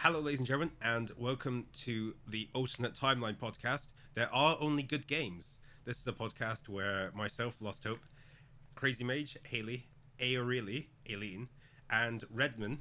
Hello, ladies and gentlemen, and welcome to the Alternate Timeline podcast. There are only good games. This is a podcast where myself, Lost Hope, Crazy Mage, Haley, Aorelie, Aileen, and Redman,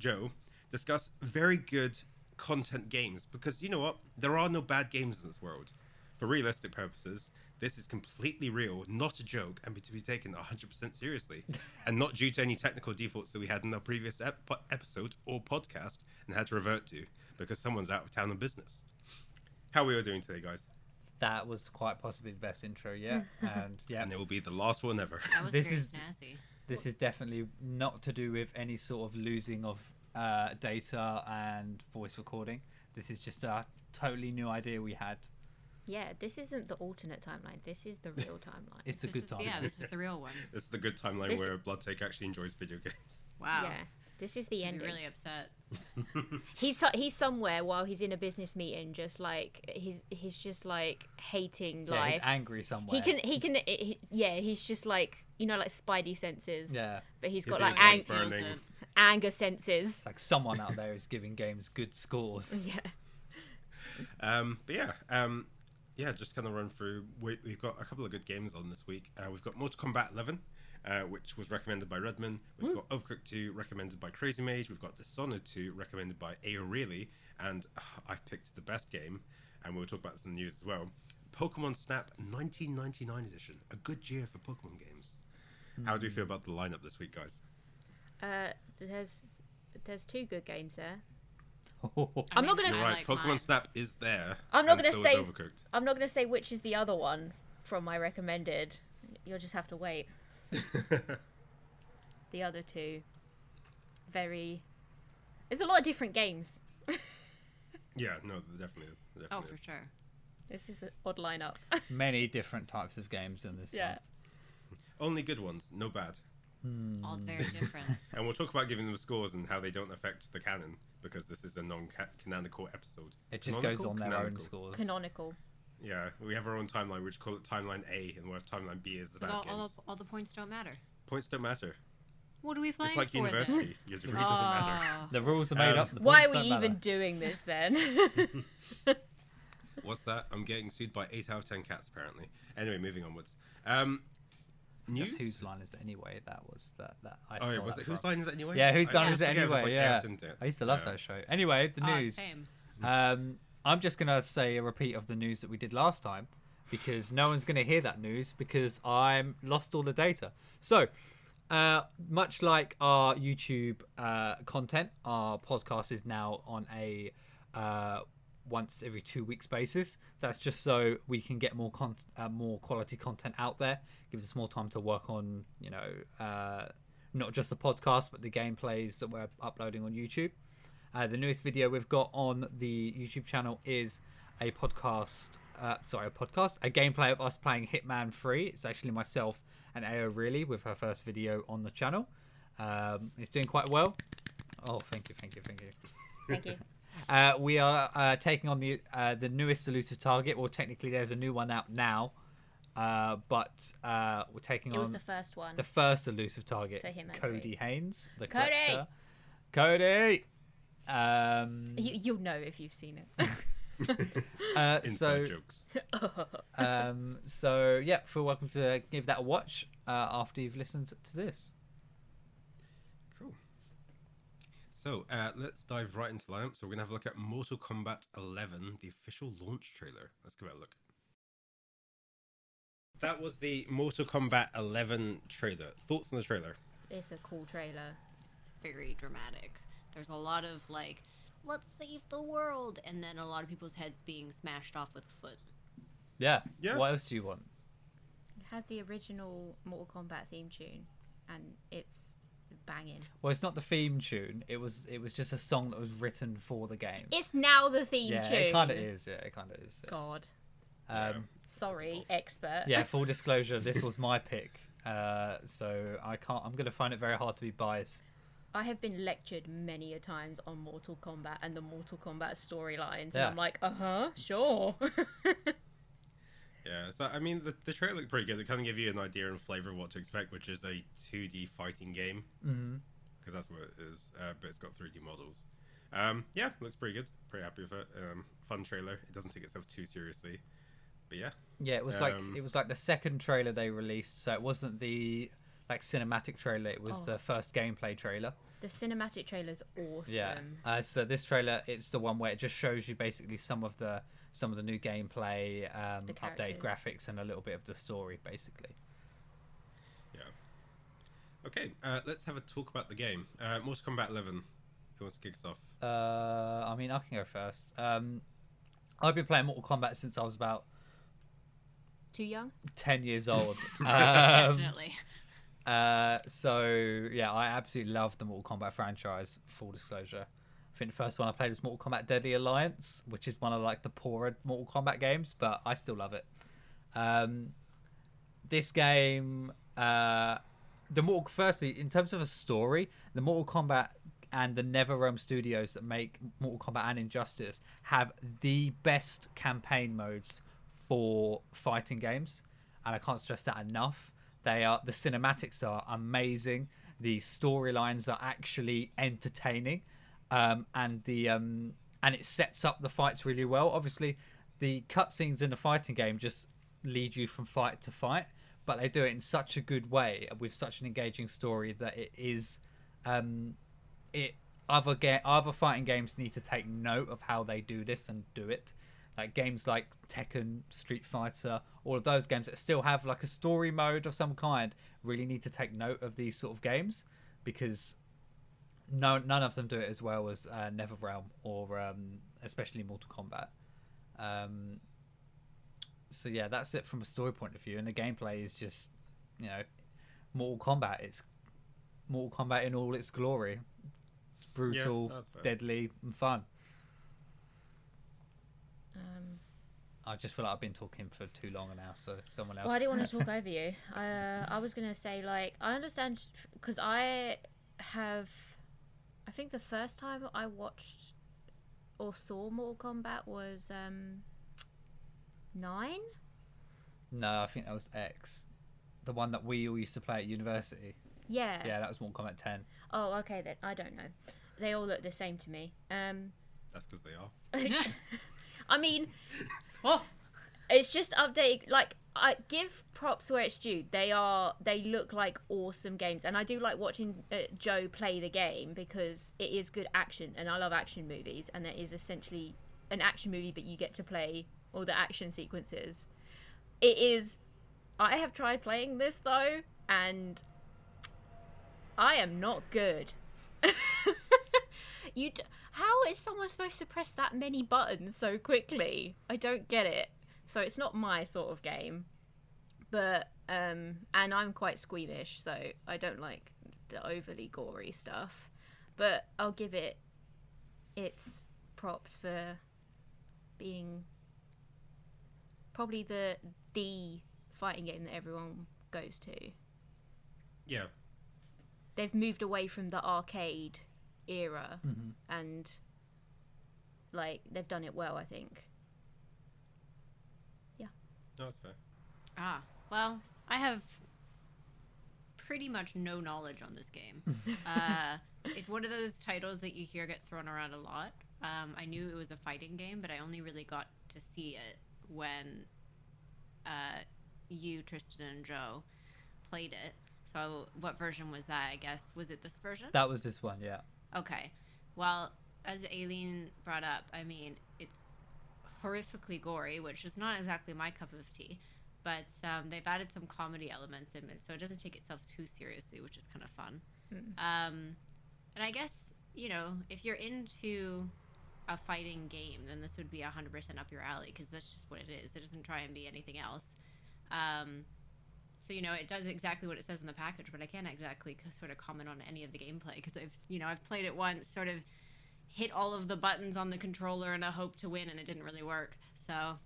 Joe, discuss very good content games because you know what? There are no bad games in this world. For realistic purposes, this is completely real, not a joke, and to be taken 100% seriously, and not due to any technical defaults that we had in our previous ep- episode or podcast and had to revert to because someone's out of town on business. How are we all doing today, guys? That was quite possibly the best intro yet, and yeah, And it will be the last one ever. That was This very is- snazzy. this is definitely not to do with any sort of losing of uh, data and voice recording. This is just a totally new idea we had. Yeah, this isn't the alternate timeline. This is the real timeline. It's a This good is, time. Yeah, this is the real one. This is the good timeline This- where Bloodtake actually enjoys video games. Wow. Yeah, this is the You'd be ending. really upset. He's he's somewhere while he's in a business meeting, just like he's he's just like hating Yeah, he's life. angry somewhere. he can he can he, yeah. He's just like you know like spidey senses. Yeah, But he's got ears like are ang- burning. Anger senses. it's like someone out there is giving games good scores. Yeah. Um, but yeah, um, yeah, just kind of run through. We, we've got a couple of good games on this week. Uh, we've got Mortal Kombat 11, uh, which was recommended by Redman. We've got Overcooked 2, recommended by Crazy Mage. We've got Dishonored 2, recommended by Aorelie. And uh, I've picked the best game, and we'll talk about this in the news as well. Pokemon Snap 1999 edition. A good year for Pokemon games. How do you feel about the lineup this week, guys? Uh, there's there's two good games there. I I'm not gonna You're I right. like Pokemon mine. Snap is there. I'm not gonna say- Overcooked. I'm not gonna say which is the other one from my recommended. You'll just have to wait. The other two, very. There's a lot of different games. yeah, no, there definitely is. There Oh, definitely for is. sure. This is an odd lineup. Many different types of games in this yeah. one. Only good ones, no bad. All Hmm. very different. And we'll talk about giving them scores and how they don't affect the canon because this is a non-canonical episode. It just Canonical? goes on their own Canonical. scores. Canonical. Yeah, we have our own timeline, which call it timeline A, and we have timeline B as the So bad all, games. all, the, all the points don't matter. Points don't matter. What are we playing It's like for university. Your degree doesn't matter. Oh. The rules are made Um, up. The Why are we even matter. doing this then? What's that? I'm getting sued by eight out of ten cats, apparently. Anyway, moving onwards. Um, news. That's whose line is it anyway? That was that. that I Oh yeah, was that it whose line is it anyway? Yeah, whose I line is it forget, was anyway? like yeah, out, didn't it? I used to love Yeah. that show. Anyway, the Ah, news. same. Um, I'm just gonna say a repeat of the news that we did last time because no one's gonna hear that news because I'm lost all the data. So, uh, much like our YouTube uh, content, our podcast is now on a uh, once every two weeks basis. That's just so we can get more con- uh, more quality content out there. Gives us more time to work on, you know, uh, not just the podcast but the gameplays that we're uploading on YouTube. Uh, the newest video we've got on the YouTube channel is a podcast. Uh, sorry, a podcast, a gameplay of us playing Hitman 3. It's actually myself and Aorelie with her first video on the channel. Um, it's doing quite well. Oh, thank you, thank you, thank you. Thank you. Uh, we are uh, taking on the uh, the newest elusive target. Well, technically, there's a new one out now, uh, but uh, we're taking It was on the first one. the first elusive target, For him Cody. Haynes, the Cody! collector. Cody. Um, You, you'll know if you've seen it. uh, so jokes. um, so yeah, feel welcome to give that a watch uh, after you've listened to this. Cool. So uh, let's dive right into the lineup. So we're gonna have a look at Mortal Kombat 11, the official launch trailer. Let's give it a look. That was the Mortal Kombat 11 trailer. Thoughts on the trailer? it's a cool trailer. It's very dramatic. There's a lot of like, let's save the world, and then a lot of people's heads being smashed off with a foot. Yeah. Yeah. What else do you want? It has the original Mortal Kombat theme tune, and it's banging. Well, it's not the theme tune. It was it was just a song that was written for the game. It's now the theme yeah, tune. it kind of is. Yeah, it kind of is. God, Um, sorry, expert. yeah. Full disclosure, this was my pick. Uh, so I can't. I'm gonna find it very hard to be biased. I have been lectured many a times on Mortal Kombat and the Mortal Kombat storylines, Yeah. and I'm like, uh huh, sure. Yeah, so I mean, the, the trailer looked pretty good. It kind of give you an idea and flavor of what to expect, which is a 2D fighting game, because that's what it is. Uh, but it's got 3D models. Um, yeah, looks pretty good. Pretty happy with it. Um, fun trailer. It doesn't take itself too seriously. But yeah, Yeah, it was like Um, it was like the second trailer they released, so it wasn't the like cinematic trailer. It was Oh. the first gameplay trailer. The cinematic trailer's awesome. Yeah. Uh, so this trailer, it's the one where it just shows you basically some of the some of the new gameplay, um, The updated graphics, and a little bit of the story, basically. yeah. Okay, uh, let's have a talk about the game. Uh, Mortal Kombat 11. Who wants to kick us off? Uh, I mean, I can go first. Um, I've been playing Mortal Kombat since I was about Too young? ten years old. um, Definitely. Uh, so yeah, I absolutely love the Mortal Kombat franchise. Full disclosure, I think the first one I played was Mortal Kombat Deadly Alliance, which is one of like the poorer Mortal Kombat games, but I still love it. Um, this game, uh, the Mortal firstly in terms of a story, the Mortal Kombat and the NetherRealm Studios that make Mortal Kombat and Injustice have the best campaign modes for fighting games, and I can't stress that enough. They are the cinematics are amazing. The storylines are actually entertaining, um, and the um, and it sets up the fights really well. Obviously, the cutscenes in the fighting game just lead you from fight to fight, but they do it in such a good way with such an engaging story that it is um, it other ga- other fighting games need to take note of how they do this and do it. Like games like Tekken, Street Fighter, all of those games that still have like a story mode of some kind really need to take note of these sort of games because no none of them do it as well as uh, NetherRealm or um, especially Mortal Kombat. Um, so yeah, that's it from a story point of view, and the gameplay is just you know Mortal Kombat. It's Mortal Kombat in all its glory. It's brutal, fair. deadly, and fun. Um, I just feel like I've been talking for too long now, so someone else. well, I didn't want to talk over you. Uh, I was going to say, like, I understand because I have. I think the first time I watched or saw Mortal Kombat was um, nine. No, I think that was X, the one that we all used to play at university. Yeah. Yeah, that was Mortal Kombat 10. Oh, okay then. I don't know. They all look the same to me. Um, That's because they are. I mean, Oh, it's just updated. Like, I give props where it's due. They are. They look like awesome games, and I do like watching uh, Joe play the game because it is good action, and I love action movies. And it is essentially an action movie, but you get to play all the action sequences. It is. I have tried playing this though, and I am not good. you. D- how is someone supposed to press that many buttons so quickly? I don't get it. So it's not my sort of game. But um and I'm quite squeamish, so I don't like the overly gory stuff. But I'll give it its props for being probably the the fighting game that everyone goes to. Yeah. They've moved away from the arcade era Mm-hmm. and like they've done it well, I think. yeah that's fair. ah, well, I have pretty much no knowledge on this game. uh, it's one of those titles that you hear get thrown around a lot. Um, I knew it was a fighting game, but I only really got to see it when uh, you, Tristan, and Joe played it. So, what version was that? I guess was it this version? That was this one, yeah. Okay. Well, as Aileen brought up, I mean, it's horrifically gory, which is not exactly my cup of tea. But um, they've added some comedy elements in it, so it doesn't take itself too seriously, which is kind of fun. Um, and I guess, you know, if you're into a fighting game, then this would be 100% up your alley, because that's just what it is. It doesn't try and be anything else. Um, so you know it does exactly what it says in the package, but I can't exactly sort of comment on any of the gameplay because I've you know I've played it once, sort of hit all of the buttons on the controller in a hope to win, and it didn't really work. So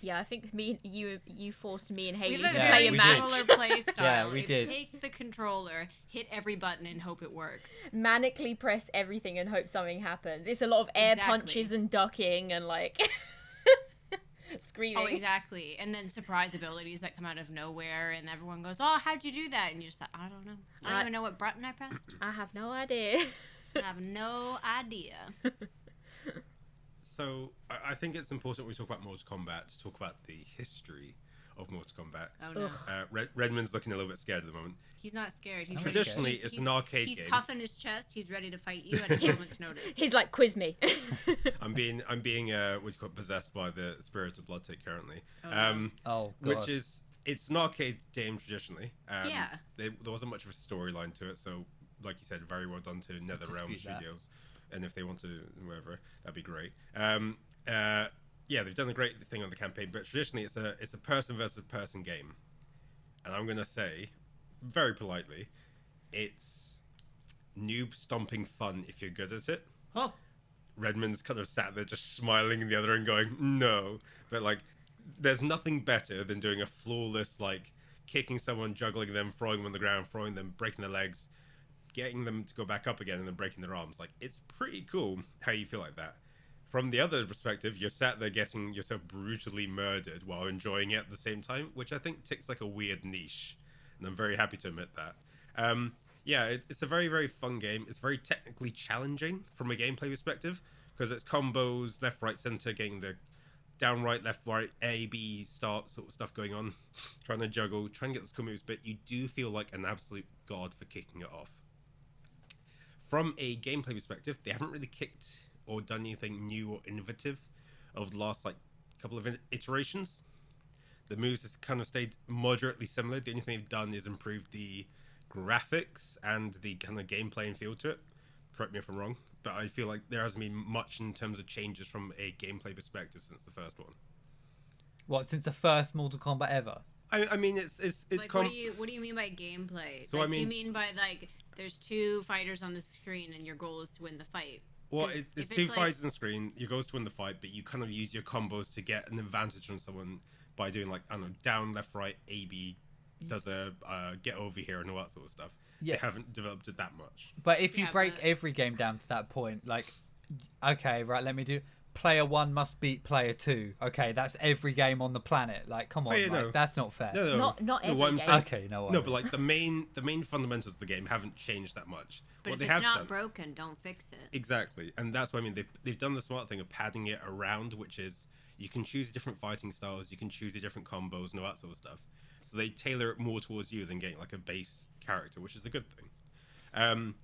Yeah, I think me you you forced me and we Haley to Yeah, play a we match. play style. Yeah, we It's did. Take the controller, hit every button, and hope it works. Manically press everything and hope something happens. It's a lot of air Exactly. punches and ducking and like Oh, screaming. Oh, exactly. And then surprise abilities that come out of nowhere, and everyone goes, "Oh, how'd you do that?" And you just thought, "I don't know. I don't I- even know what button I pressed." I have no idea. I have no idea. So I, I think it's important when we talk about Mortal Kombat to talk about the history of Mortal Kombat. Oh no, Uh, Red, Redmond's looking a little bit scared at the moment. he's not scared. He's I'm ready- Traditionally, he's- it's he's- an arcade He's game. puffing his chest. He's ready to fight you at a moment's notice. He's like, quiz me. I'm being I'm being uh, what do you call it, possessed by the spirit of Bloodtick currently, Oh, no. um, Oh, God. which is it's an arcade game traditionally. Um, Yeah. There, there wasn't much of a storyline to it, so like you said, very well done to NetherRealm Dispute that. Studios, and if they want to whatever, that'd be great. Um, uh, yeah, they've done a great thing on the campaign, but traditionally it's a it's a person versus person game, and I'm gonna say, very politely, it's noob stomping fun if you're good at it. oh, Redmond's kind of sat there just smiling in the other and going, no. But like, there's nothing better than doing a flawless, like, kicking someone, juggling them, throwing them on the ground, throwing them, breaking their legs, getting them to go back up again, and then breaking their arms. Like, it's pretty cool how you feel like that. From the other perspective, you're sat there getting yourself brutally murdered while enjoying it at the same time, which I think ticks like a weird niche. And I'm very happy to admit that. Um, yeah, it, it's a very, very fun game. It's very technically challenging from a gameplay perspective because it's combos, left, right, center, getting the down, right, left, right, A, B, start sort of stuff going on, trying to juggle, trying to get those moves, but you do feel like an absolute god for kicking it off. From a gameplay perspective, they haven't really kicked or done anything new or innovative over the last like couple of iterations. The moves has kind of stayed moderately similar. The only thing they've done is improved the graphics and the kind of gameplay and feel to it. Correct me if I'm wrong, but I feel like there hasn't been much in terms of changes from a gameplay perspective since the first one. What, since the first Mortal Kombat ever? I, I mean, it's it's it's like com- what do you what do you mean by gameplay? So, like, I do you mean- mean by like there's two fighters on the screen and your goal is to win the fight? Well, 'cause it, it's two it's like- fights on screen. You goes to win the fight, but you kind of use your combos to get an advantage on someone by doing like I don't know, down, left, right, A, B, does a uh, get over here and all that sort of stuff. Yeah. They haven't developed it that much. But if you Yeah, break but- every game down to that point, like, okay, right, let me do. Player one must beat player two. Okay, that's every game on the planet. Like, come on, Oh, yeah, like, no. that's not fair. No, no, Not- not no, every what game. saying- Okay, no, No, but like the main the main fundamentals of the game haven't changed that much. But what if they it's have not done broken, don't fix it. exactly, and that's what I mean. They've they've done the smart thing of padding it around, which is you can choose different fighting styles, you can choose the different combos and all that sort of stuff. So they tailor it more towards you than getting like a base character, which is a good thing. Um,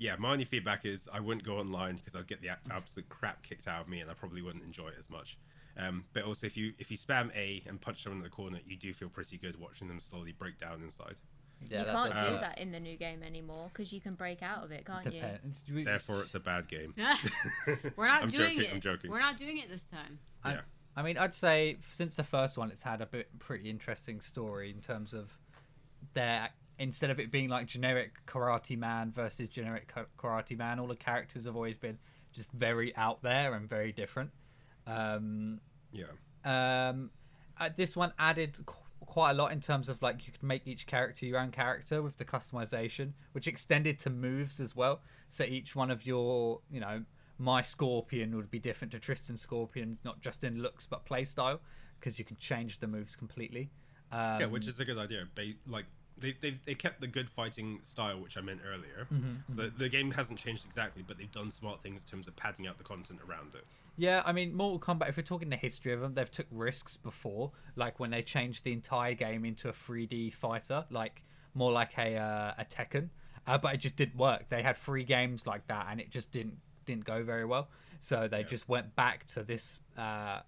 yeah, my only feedback is I wouldn't go online because I'd get the absolute crap kicked out of me, and I probably wouldn't enjoy it as much. Um, but also, if you if you spam A and punch someone in the corner, you do feel pretty good watching them slowly break down inside. Yeah, you that can't do that in the new game anymore because you can break out of it, can't you? Depends. We- Therefore, it's a bad game. We're not I'm doing joking, it. I'm joking. We're not doing it this time. I, Yeah. I mean, I'd say since the first one, it's had a bit pretty interesting story in terms of their instead of it being like generic Karate Man versus generic Karate Man, all the characters have always been just very out there and very different. Um, Yeah. um, uh, this one added qu- quite a lot in terms of like you could make each character your own character with the customization, which extended to moves as well. So each one of your, you know, my Scorpion would be different to Tristan Scorpion, not just in looks but playstyle, because you can change the moves completely. Um, yeah, which is a good idea. Ba- like they they they kept the good fighting style, which I meant earlier. Mm-hmm, So the, the game hasn't changed exactly, but they've done smart things in terms of padding out the content around it. Yeah, I mean, Mortal Kombat. If we're talking the history of them, they've took risks before, like when they changed the entire game into a 3D fighter, like more like a uh, a Tekken. Uh, but it just didn't work. They had three games like that, and it just didn't didn't go very well. So they Yeah. just went back to this uh,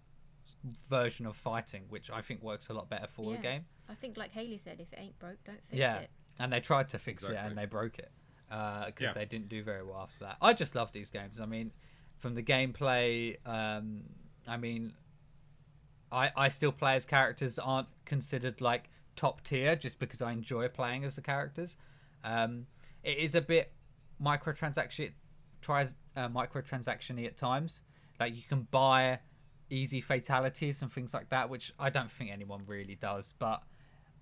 version of fighting, which I think works a lot better for Yeah. the game. I think, like Haley said, if it ain't broke, don't fix yeah, it. and they tried to fix it and they broke it because Yeah. they didn't do very well after that. I just love these games. I mean, from the gameplay, um, I mean, I I still play as characters that aren't considered like top tier just because I enjoy playing as the characters. Um, it is a bit microtransaction tries uh, microtransaction-y at times. Like you can buy easy fatalities and things like that, which I don't think anyone really does. But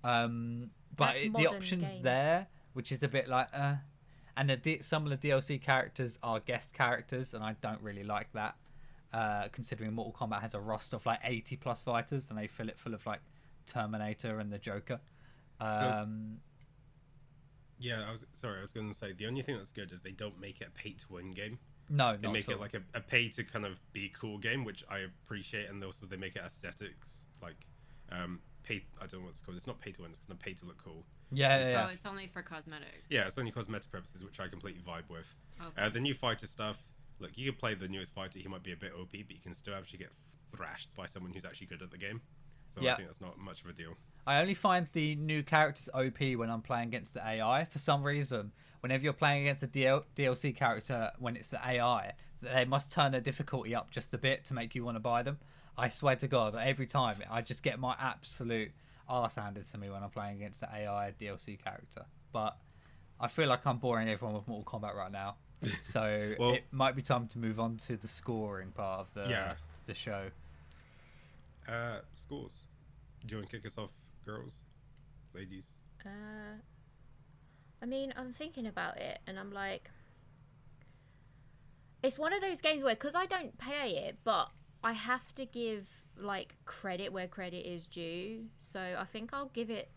um, but it, the options games. there, which is a bit like uh, and the D- some of the DLC characters are guest characters, and I don't really like that. Uh, considering Mortal Kombat has a roster of like 80 plus fighters, and they fill it full of like Terminator and the Joker. Um, Yeah, I was sorry. I was going to say the only thing that's good is they don't make it a pay to win game. No, They not make at it all. like a, a pay to kind of be cool game, which I appreciate, and also they make it aesthetics like um pay. I don't know what it's called. It's not pay to win. It's kind of pay to look cool. yeah, yeah, So yeah. it's only for cosmetics. Yeah, it's only cosmetic purposes, which I completely vibe with. Okay. Uh, the new fighter stuff. Look, you can play the newest fighter. He might be a bit OP, but you can still actually get thrashed by someone who's actually good at the game. So Yeah. I think that's not much of a deal. I only find the new characters OP when I'm playing against the AI. For some reason, whenever you're playing against a DL- DLC character, when it's the AI, they must turn the difficulty up just a bit to make you want to buy them. I swear to God, every time I just get my absolute arse handed to me when I'm playing against the AI DLC character. But I feel like I'm boring everyone with Mortal Kombat right now. So Well- it might be time to move on to the scoring part of the Yeah. the show. Uh, scores. Do you want to kick us off, girls, ladies? Uh, I mean, I'm thinking about it, and I'm like, it's one of those games where, because I don't play it, but I have to give like credit where credit is due. So I think I'll give it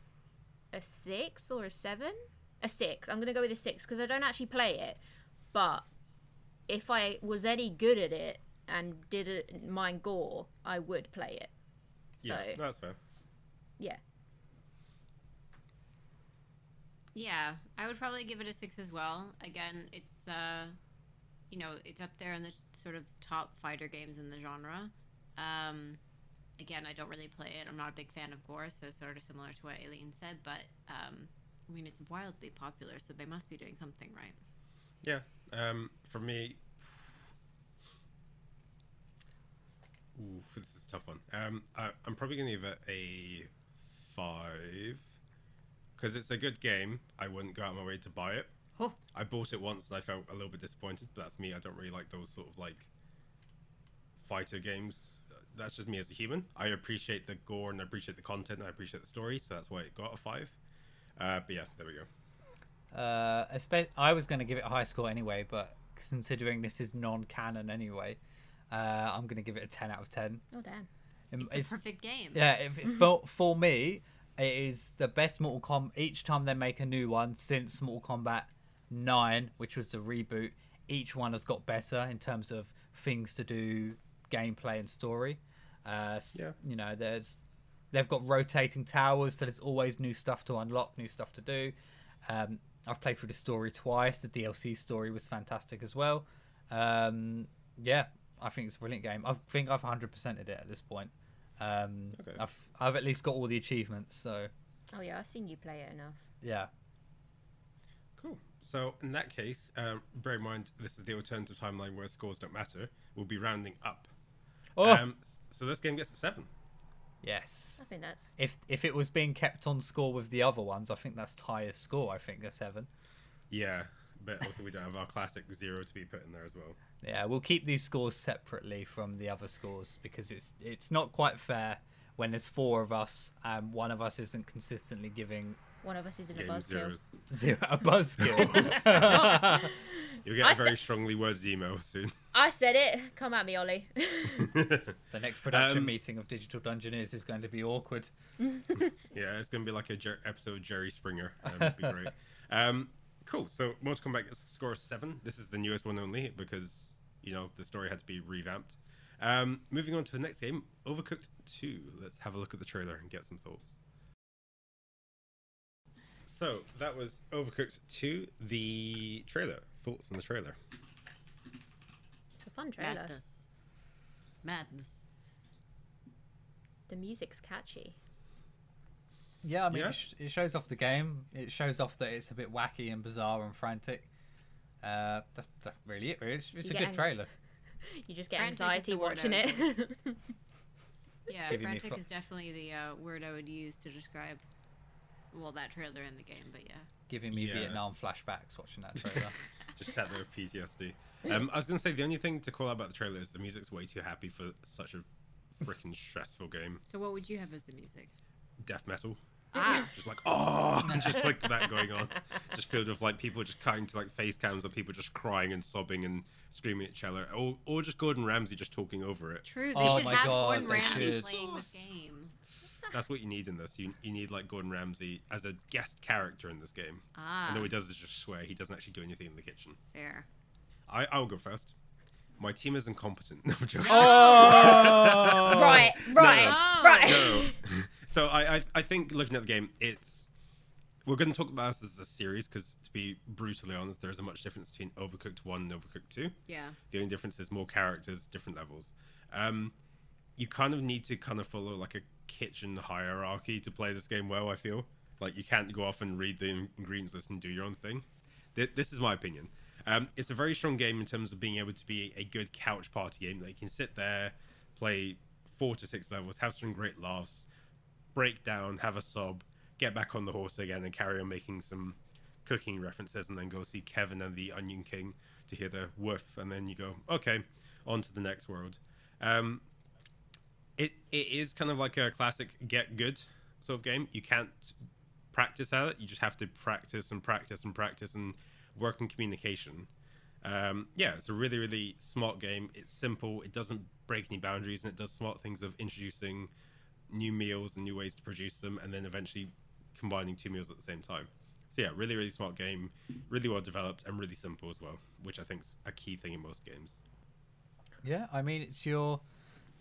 a six or a seven. A six. I'm gonna go with a six because I don't actually play it, but if I was any good at it and didn't mind gore, I would play it. So Yeah, that's fair. yeah. Yeah, I would probably give it a six as well. Again, it's uh, you know, it's up there in the sort of top fighter games in the genre. Um, again, I don't really play it. I'm not a big fan of gore, so sort of similar to what Aileen said. But um, I mean, it's wildly popular, so they must be doing something right. Yeah. Um, for me, ooh, this is a tough one. Um, I, I'm probably gonna give it a five because it's a good game. I wouldn't go out of my way to buy it. Oh. I bought it once and I felt a little bit disappointed, but that's me. I don't really like those sort of like fighter games. That's just me as a human. I appreciate the gore and I appreciate the content and I appreciate the story, so that's why it got a five. Uh, but yeah, there we go. Uh, espe- I was going to give it a high score anyway, but considering this is non-canon anyway, uh, I'm going to give it a 10 out of 10. Oh damn. It's the it's- perfect game. yeah, if, if- for, for me, it is the best Mortal Kombat. Each time they make a new one since Mortal Kombat 9, which was the reboot, each one has got better in terms of things to do, gameplay and story. Uh, Yeah. You know, there's they've got rotating towers, so there's always new stuff to unlock, new stuff to do. Um, I've played through the story twice. The DLC story was fantastic as well. Um, yeah, I think it's a brilliant game. I think I've 100%ed it at this point. Um, Okay. I've I've at least got all the achievements, so Oh yeah, I've seen you play it enough. yeah. Cool. So in that case, um, bear in mind this is the alternative timeline where scores don't matter. We'll be rounding up. Oh Um, so this game gets a seven. yes. I think that's If if it was being kept on score with the other ones, I think that's Tyre's score. I think a seven. Yeah, but also we don't have our classic zero to be put in there as well. Yeah, we'll keep these scores separately from the other scores because it's it's not quite fair when there's four of us and one of us isn't consistently giving one of us isn't a buzzkill. zero a buzzkill. You'll get I a very said- strongly worded email soon. I said it. Come at me, Ollie. the next production Um, meeting of Digital Dungeoneers is going to be awkward. yeah, it's going to be like a Jer- episode of Jerry Springer. Um, it'd be great. Um, cool. So Mortal Kombat gets a score of seven. This is the newest one only because you know the story had to be revamped. Um, moving on to the next game, Overcooked Two. Let's have a look at the trailer and get some thoughts. So that was Overcooked Two. The trailer. Thoughts on the trailer? It's a fun trailer. Madness. Madness. The music's catchy. Yeah, I mean, Yeah? It, sh- it shows off the game. It shows off that it's a bit wacky and bizarre and frantic. Uh, that's that's really it. Really, it's, it's a good ang- trailer. You just get Frantic is anxiety the watching I it. Yeah, Giving me frantic fu- is definitely the uh, word I would use to describe, well, that trailer in the game. But yeah, Giving me Yeah. Vietnam flashbacks watching that trailer. Just sat there with PTSD. Um, I was going to say the only thing to call out about the trailer is the music's way too happy for such a freaking stressful game. so what would you have as the music? Death metal. Ah, just like oh, and just like that going on, just filled with like people just cutting to like face cams of people just crying and sobbing and screaming at each other, or or just Gordon Ramsay just talking over it. true. They Oh should my have God, Gordon Ramsay should. playing this game. That's what you need in this. You you need like Gordon Ramsay as a guest character in this game. Ah, And all he does is just swear. He doesn't actually do anything in the kitchen. fair. I I will go first. My team is incompetent. No I'm joking. Oh, right, right, no. right. No. So I, I I think looking at the game, it's we're going to talk about this as a series because to be brutally honest, there isn't much difference between Overcooked One and Overcooked Two. Yeah. The only difference is more characters, different levels. Um, you kind of need to kind of follow like a kitchen hierarchy to play this game well. I feel like you can't go off and read the ingredients list and do your own thing. Th- This is my opinion. Um, it's a very strong game in terms of being able to be a good couch party game. That you can sit there, play four to six levels, have some great laughs, break down, have a sob, get back on the horse again, and carry on making some cooking references, and then go see Kevin and the Onion King to hear the woof, and then you go, okay, on to the next world. Um, it it is kind of like a classic get good sort of game. You can't practice at it. You just have to practice and practice and practice and work in communication. Um, yeah, it's a really really smart game. It's simple. It doesn't break any boundaries, and it does smart things of introducing new meals and new ways to produce them, and then eventually combining two meals at the same time. So yeah, really really smart game, really well developed, and really simple as well, which I think is a key thing in most games. Yeah, I mean it's your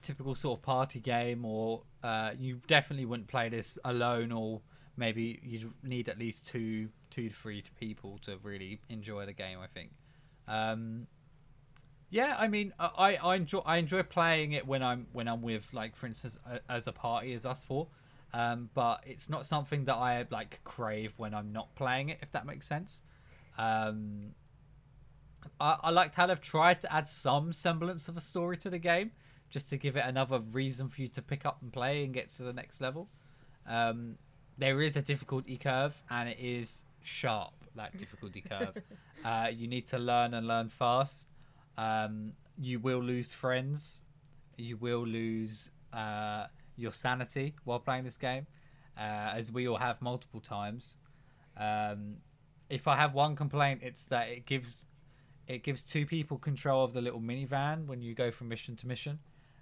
typical sort of party game, or uh, you definitely wouldn't play this alone, or maybe you'd need at least two, two to three people to really enjoy the game. I think. Um, yeah, I mean, I, I enjoy I enjoy playing it when I'm when I'm with like, for instance, as a party as us four. Um, but it's not something that I like crave when I'm not playing it. If that makes sense. Um, I, I liked how they've tried to add some semblance of a story to the game, just to give it another reason for you to pick up and play and get to the next level. Um, there is a difficulty curve, and it is sharp. That difficulty curve. Uh, you need to learn and learn fast. Um, you will lose friends. You will lose uh, your sanity while playing this game, uh, as we all have multiple times. Um, if I have one complaint, it's that it gives it gives two people control of the little minivan when you go from mission to mission,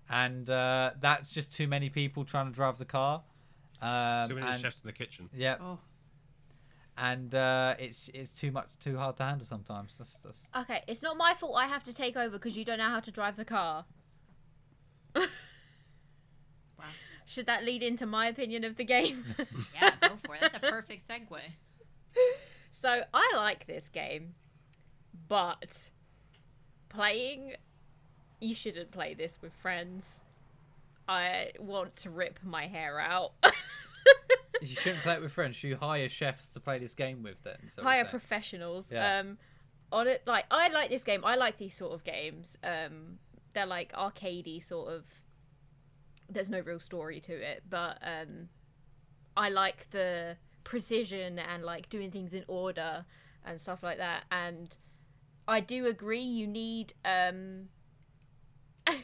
and uh, that's just too many people trying to drive the car. Um, Too many and- chefs in the kitchen. yeah, Oh, and uh, it's it's too much, too hard to handle sometimes. That's, that's Okay, it's not my fault I have to take over because you don't know how to drive the car. wow. Should that lead into my opinion of the game? Yeah, go for it. That's a perfect segue. so I like this game, but playing, you shouldn't play this with friends. I want to rip my hair out. You shouldn't play it with friends. You hire chefs to play this game with. Then so hire professionals. Yeah. Um, on it, like I like this game. I like these sort of games. Um, they're like arcadey sort of. There's no real story to it, but um, I like the precision and like doing things in order and stuff like that. And I do agree. You need um,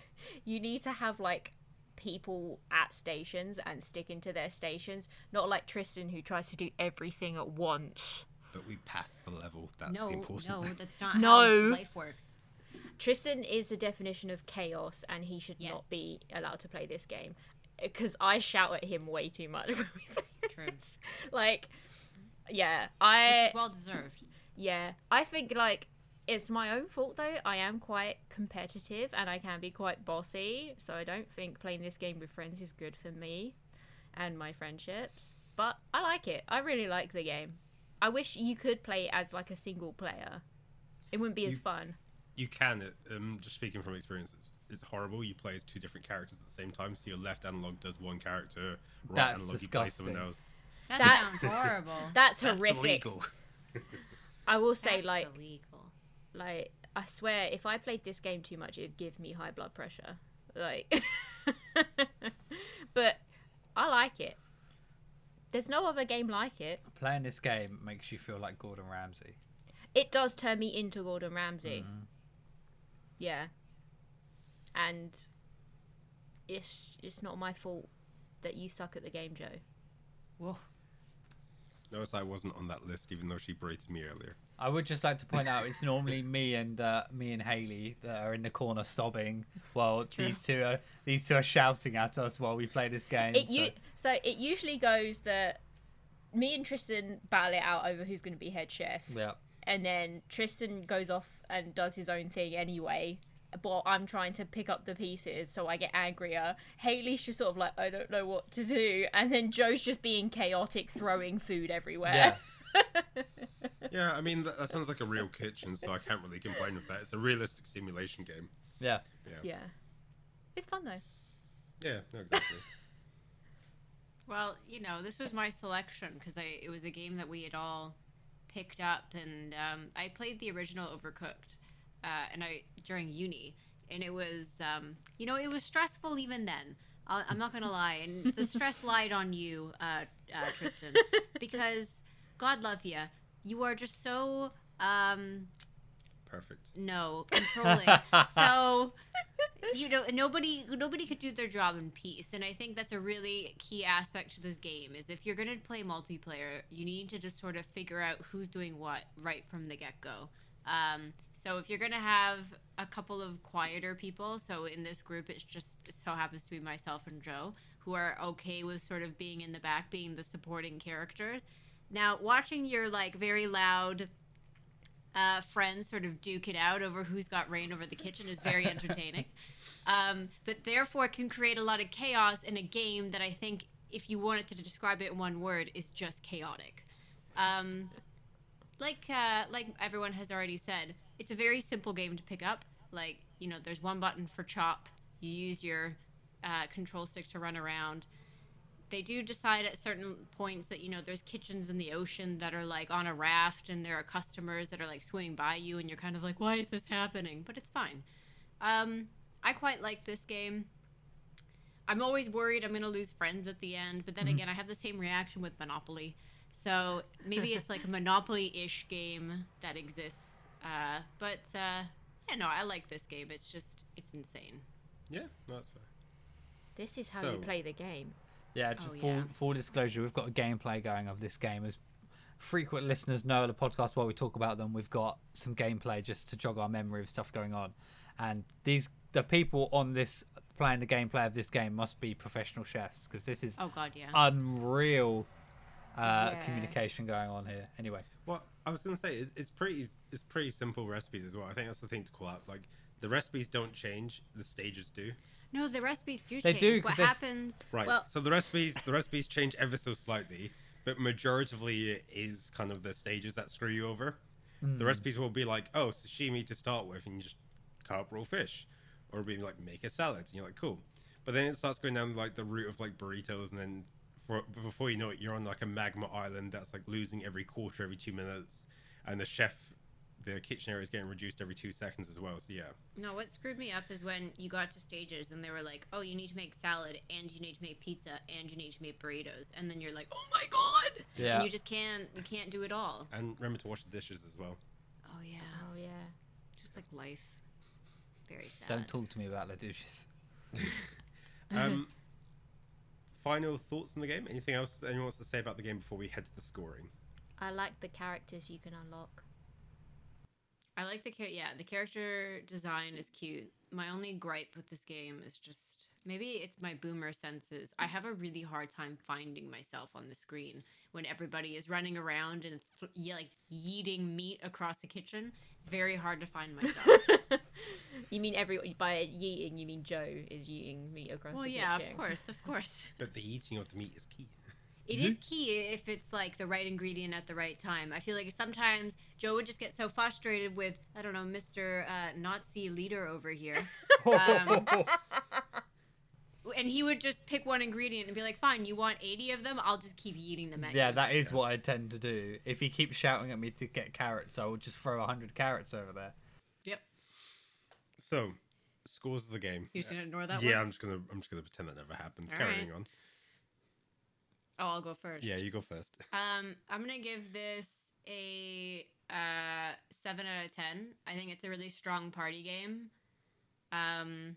you need to have like people at stations and sticking to their stations, not like Tristan who tries to do everything at once. But we passed the level. That's no, the important. no, that's not No. how life works. Tristan is the definition of chaos, and he should Yes. not be allowed to play this game. Because I shout at him way too much when we play. True. Like, yeah, Which I is well deserved. yeah, I think like it's my own fault though. I am quite competitive and I can be quite bossy, so I don't think playing this game with friends is good for me and my friendships. But I like it. I really like the game. I wish you could play it as like a single player. It wouldn't be as fun. You can. it- Um, just speaking from experience, it's, it's horrible. You play as two different characters at the same time. So your left analog does one character, right That's analog you play someone disgusting. else. That That's- sounds horrible. That's That's horrific. illegal. I will say That's like illegal. Like I swear if I played this game too much it'd give me high blood pressure. Like But I like it. There's no other game like it. Playing this game makes you feel like Gordon Ramsay. It does turn me into Gordon Ramsay. Mm-hmm. Yeah. And it's it's not my fault that you suck at the game, Joe. Whoa. Notice I wasn't on that list, even though she berated me earlier. I would just like to point out it's normally me and uh, me and Haley that are in the corner sobbing while these two are these two are shouting at us while we play this game. It so- you so it usually goes that me and Tristan battle it out over who's going to be head chef, yeah. and then Tristan goes off and does his own thing anyway. But I'm trying to pick up the pieces, so I get angrier. Haley's just sort of like, I don't know what to do, and then Joe's just being chaotic, throwing food everywhere. Yeah. Yeah, I mean that, that sounds like a real kitchen, so I can't really complain with that. It's a realistic simulation game. Yeah. Yeah. yeah, it's fun though. Yeah, no, exactly. Well, you know, this was my selection because it was a game that we had all picked up, and um, I played the original Overcooked, uh, and I during uni, and it was, um, you know, it was stressful even then. i I'm not gonna lie, and the stress lied on you, uh, uh, Tristan, because God love you, you are just so um, Perfect. no controlling. so you know nobody nobody could do their job in peace and i think that's a really key aspect to this game is if you're going to play multiplayer you need to just sort of figure out who's doing what right from the get-go um, so if you're going to have a couple of quieter people so in this group it's just it so happens to be myself and joe who are okay with sort of being in the back being the supporting characters now watching your like very loud uh, friends sort of duke it out over who's got reign over the kitchen is very entertaining. um, but therefore can create a lot of chaos in a game that I think, if you wanted to describe it in one word, is just chaotic. Um, like uh, like everyone has already said, it's a very simple game to pick up. Like you know, there's one button for chop. You use your uh, control stick to run around they do decide at certain points that you know there's kitchens in the ocean that are like on a raft and there are customers that are like swimming by you and you're kind of like why is this happening? But it's fine. Um, i quite like this game. I'm always worried i'm going to lose friends at the end but then again i have the same reaction with monopoly. So maybe it's like a monopoly-ish game that exists uh, but uh, yeah no i like this game. It's just it's insane. Yeah, no, that's fair. This is how So- you play the game. Yeah, just Oh, full, yeah. full disclosure, we've got a gameplay going of this game. As frequent listeners know of the podcast while we talk about them, we've got some gameplay just to jog our memory of stuff going on. And these the people on this playing the gameplay of this game must be professional chefs because this is oh god yeah unreal uh, Yeah. communication going on here. Anyway, Well, I was gonna say it, it's pretty it's pretty simple recipes as well. I think that's the thing to call out. Like the recipes don't change, the stages do. No the recipes do They change do, 'cause what happens Right. Well- so the recipes the recipes change ever so slightly, but majoritively it is kind of the stages that screw you over. The recipes will be like, oh, sashimi to start with, and you just cut up raw fish, or it'll be like make a salad, and you're like, cool. But then it starts going down like the route of like burritos, and then for, before you know it, you're on like a magma island that's like losing every quarter, every two minutes, and the chef, the kitchen area is getting reduced every two seconds as well. So yeah, No, what screwed me up is when you got to stages and they were like, "Oh, you need to make salad and you need to make pizza and you need to make burritos," and then you're like, "Oh my god!" Yeah. And you just can't, you can't do it all. and remember to wash the dishes as well. Oh yeah, Oh yeah. just like life. Very sad. don't talk to me about the dishes. Um, final thoughts on the game? Anything else anyone wants to say about the game before we head to the scoring? I like the characters you can unlock. I like the character. yeah, the character design is cute. My only gripe with this game is just maybe it's my boomer senses. I have a really hard time finding myself on the screen when everybody is running around and th- ye- like yeeting meat across the kitchen. It's very hard to find myself. you mean every by yeeting? You mean Joe is yeeting meat across well, the yeah, kitchen? of course, of course. But the eating of the meat is key. It is key if it's like the right ingredient at the right time. I feel like sometimes Joe would just get so frustrated with I don't know, Mister uh, Nazi leader over here. Um, and he would just pick one ingredient and be like, "Fine, you want eighty of them? I'll just keep eating them." At yeah, you." that is what I tend to do. If he keeps shouting at me to get carrots, I will just throw a hundred carrots over there. Yep. So, scores of the game. You should gonna ignore that yeah, one. I'm just gonna I'm just gonna pretend that never happened. All Carrying right. on. Oh, I'll go first. Yeah, you go first. Um, I'm gonna give this a uh, seven out of ten. I think it's a really strong party game. Um,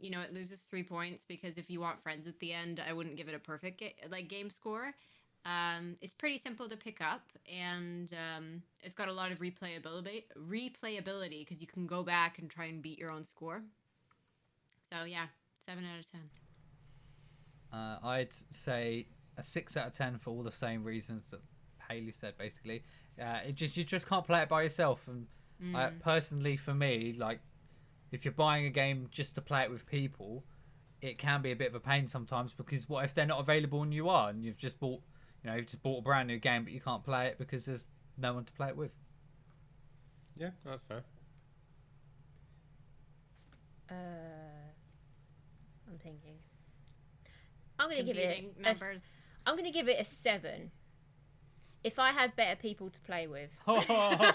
you know, it loses three points because if you want friends at the end, I wouldn't give it a perfect ga- like game score. Um, it's pretty simple to pick up, and um, it's got a lot of replayability. Replayability because you can go back and try and beat your own score. So yeah, seven out of ten. Uh, I'd say a six out of ten for all the same reasons that Haley said. Basically, uh, it just you just can't play it by yourself. And I, personally, for me, like if you're buying a game just to play it with people, it can be a bit of a pain sometimes because what if they're not available and you are, and you've just bought, you know, you've just bought a brand new game but you can't play it because there's no one to play it with. Yeah, that's fair. Uh, I'm thinking. I'm gonna give it. Competing A, s- members. I'm gonna give it a seven. If I had better people to play with.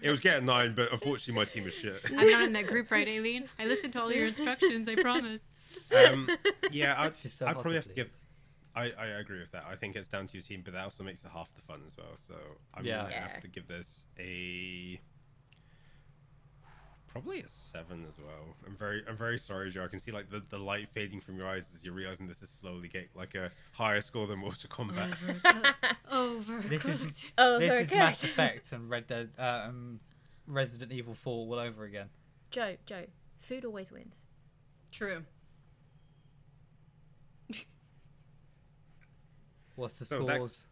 It would get a nine, but unfortunately my team is shit. I'm not in that group, right, Aileen? I listened to all your instructions. I promise. Um, yeah, I'd, so I'd probably to have to give. I, I agree with that. I think it's down to your team, but that also makes it half the fun as well. So I'm Yeah. gonna Yeah. have to give this a probably a seven as well. I'm very I'm very sorry, Joe. I can see like the, the light fading from your eyes as you're realizing this is slowly getting like a higher score than Mortal Kombat. Over. This is Oh, this is. Mass Effect and Red Dead, uh, um, Resident Evil 4 all over again. Joe, Joe, food always wins. True. What's the So that- scores?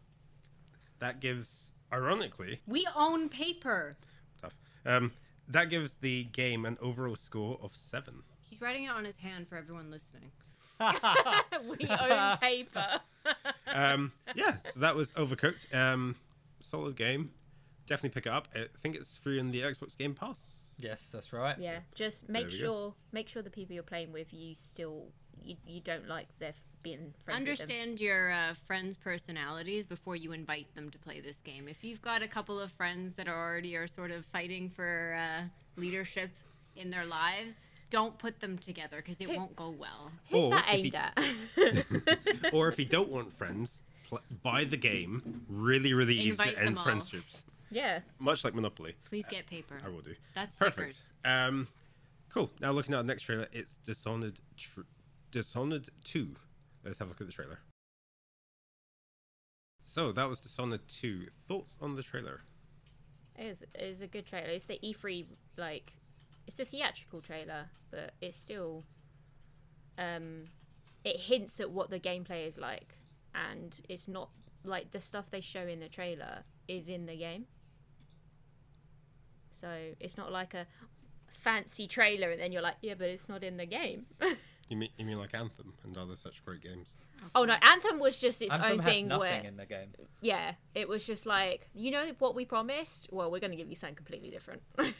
that gives, ironically, We own paper. tough. Um, that gives the game an overall score of seven. He's writing it on his hand for everyone listening. we own paper. um, yeah, so that was Overcooked. Um, solid game. Definitely pick it up. I think it's free in the Xbox Game Pass. Yes, that's right. yeah, just make we go. sure make sure the people you're playing with you still you, you don't like their being friends with them. Understand your uh, friends' personalities before you invite them to play this game. If you've got a couple of friends that are already are sort of fighting for uh, leadership in their lives, don't put them together because it Who- won't go well. Who's Or that if aimed you- at? or if you don't want friends, pl- buy the game. Really, really easy Invite to end all. friendships. yeah. Much like Monopoly. Please get paper. I will do. That's Perfect. stickers. Um, cool. Now looking at the next trailer, it's Dishonored. Tr- Dishonored Two. Let's have a look at the trailer. So that was Dishonored Two. Thoughts on the trailer? It is, it is a good trailer. It's the E3 like it's the theatrical trailer, but it's still um it hints at what the gameplay is like and it's not like the stuff they show in the trailer is in the game. So it's not like a fancy trailer and then you're like, yeah, but it's not in the game. You mean you mean like Anthem and other such great games? oh no, Anthem was just its Anthem own had thing nothing where in the game. yeah, it was just like, you know what we promised? Well, we're going to give you something completely different.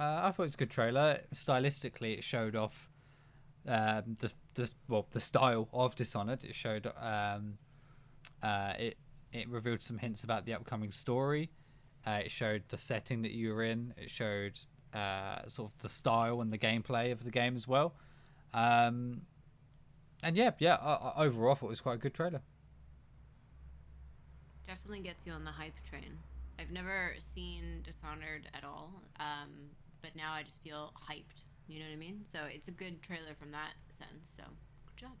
Uh, I thought it was a good trailer. Stylistically, it showed off um, the, the well the style of Dishonored. It showed um, uh, it it revealed some hints about the upcoming story. Uh, it showed the setting that you were in. It showed uh, sort of the style and the gameplay of the game as well. Um, and yeah, yeah. I, I, overall, I thought it was quite a good trailer. Definitely gets you on the hype train. I've never seen Dishonored at all, um, but now I just feel hyped. You know what I mean? So it's a good trailer from that sense. So good job.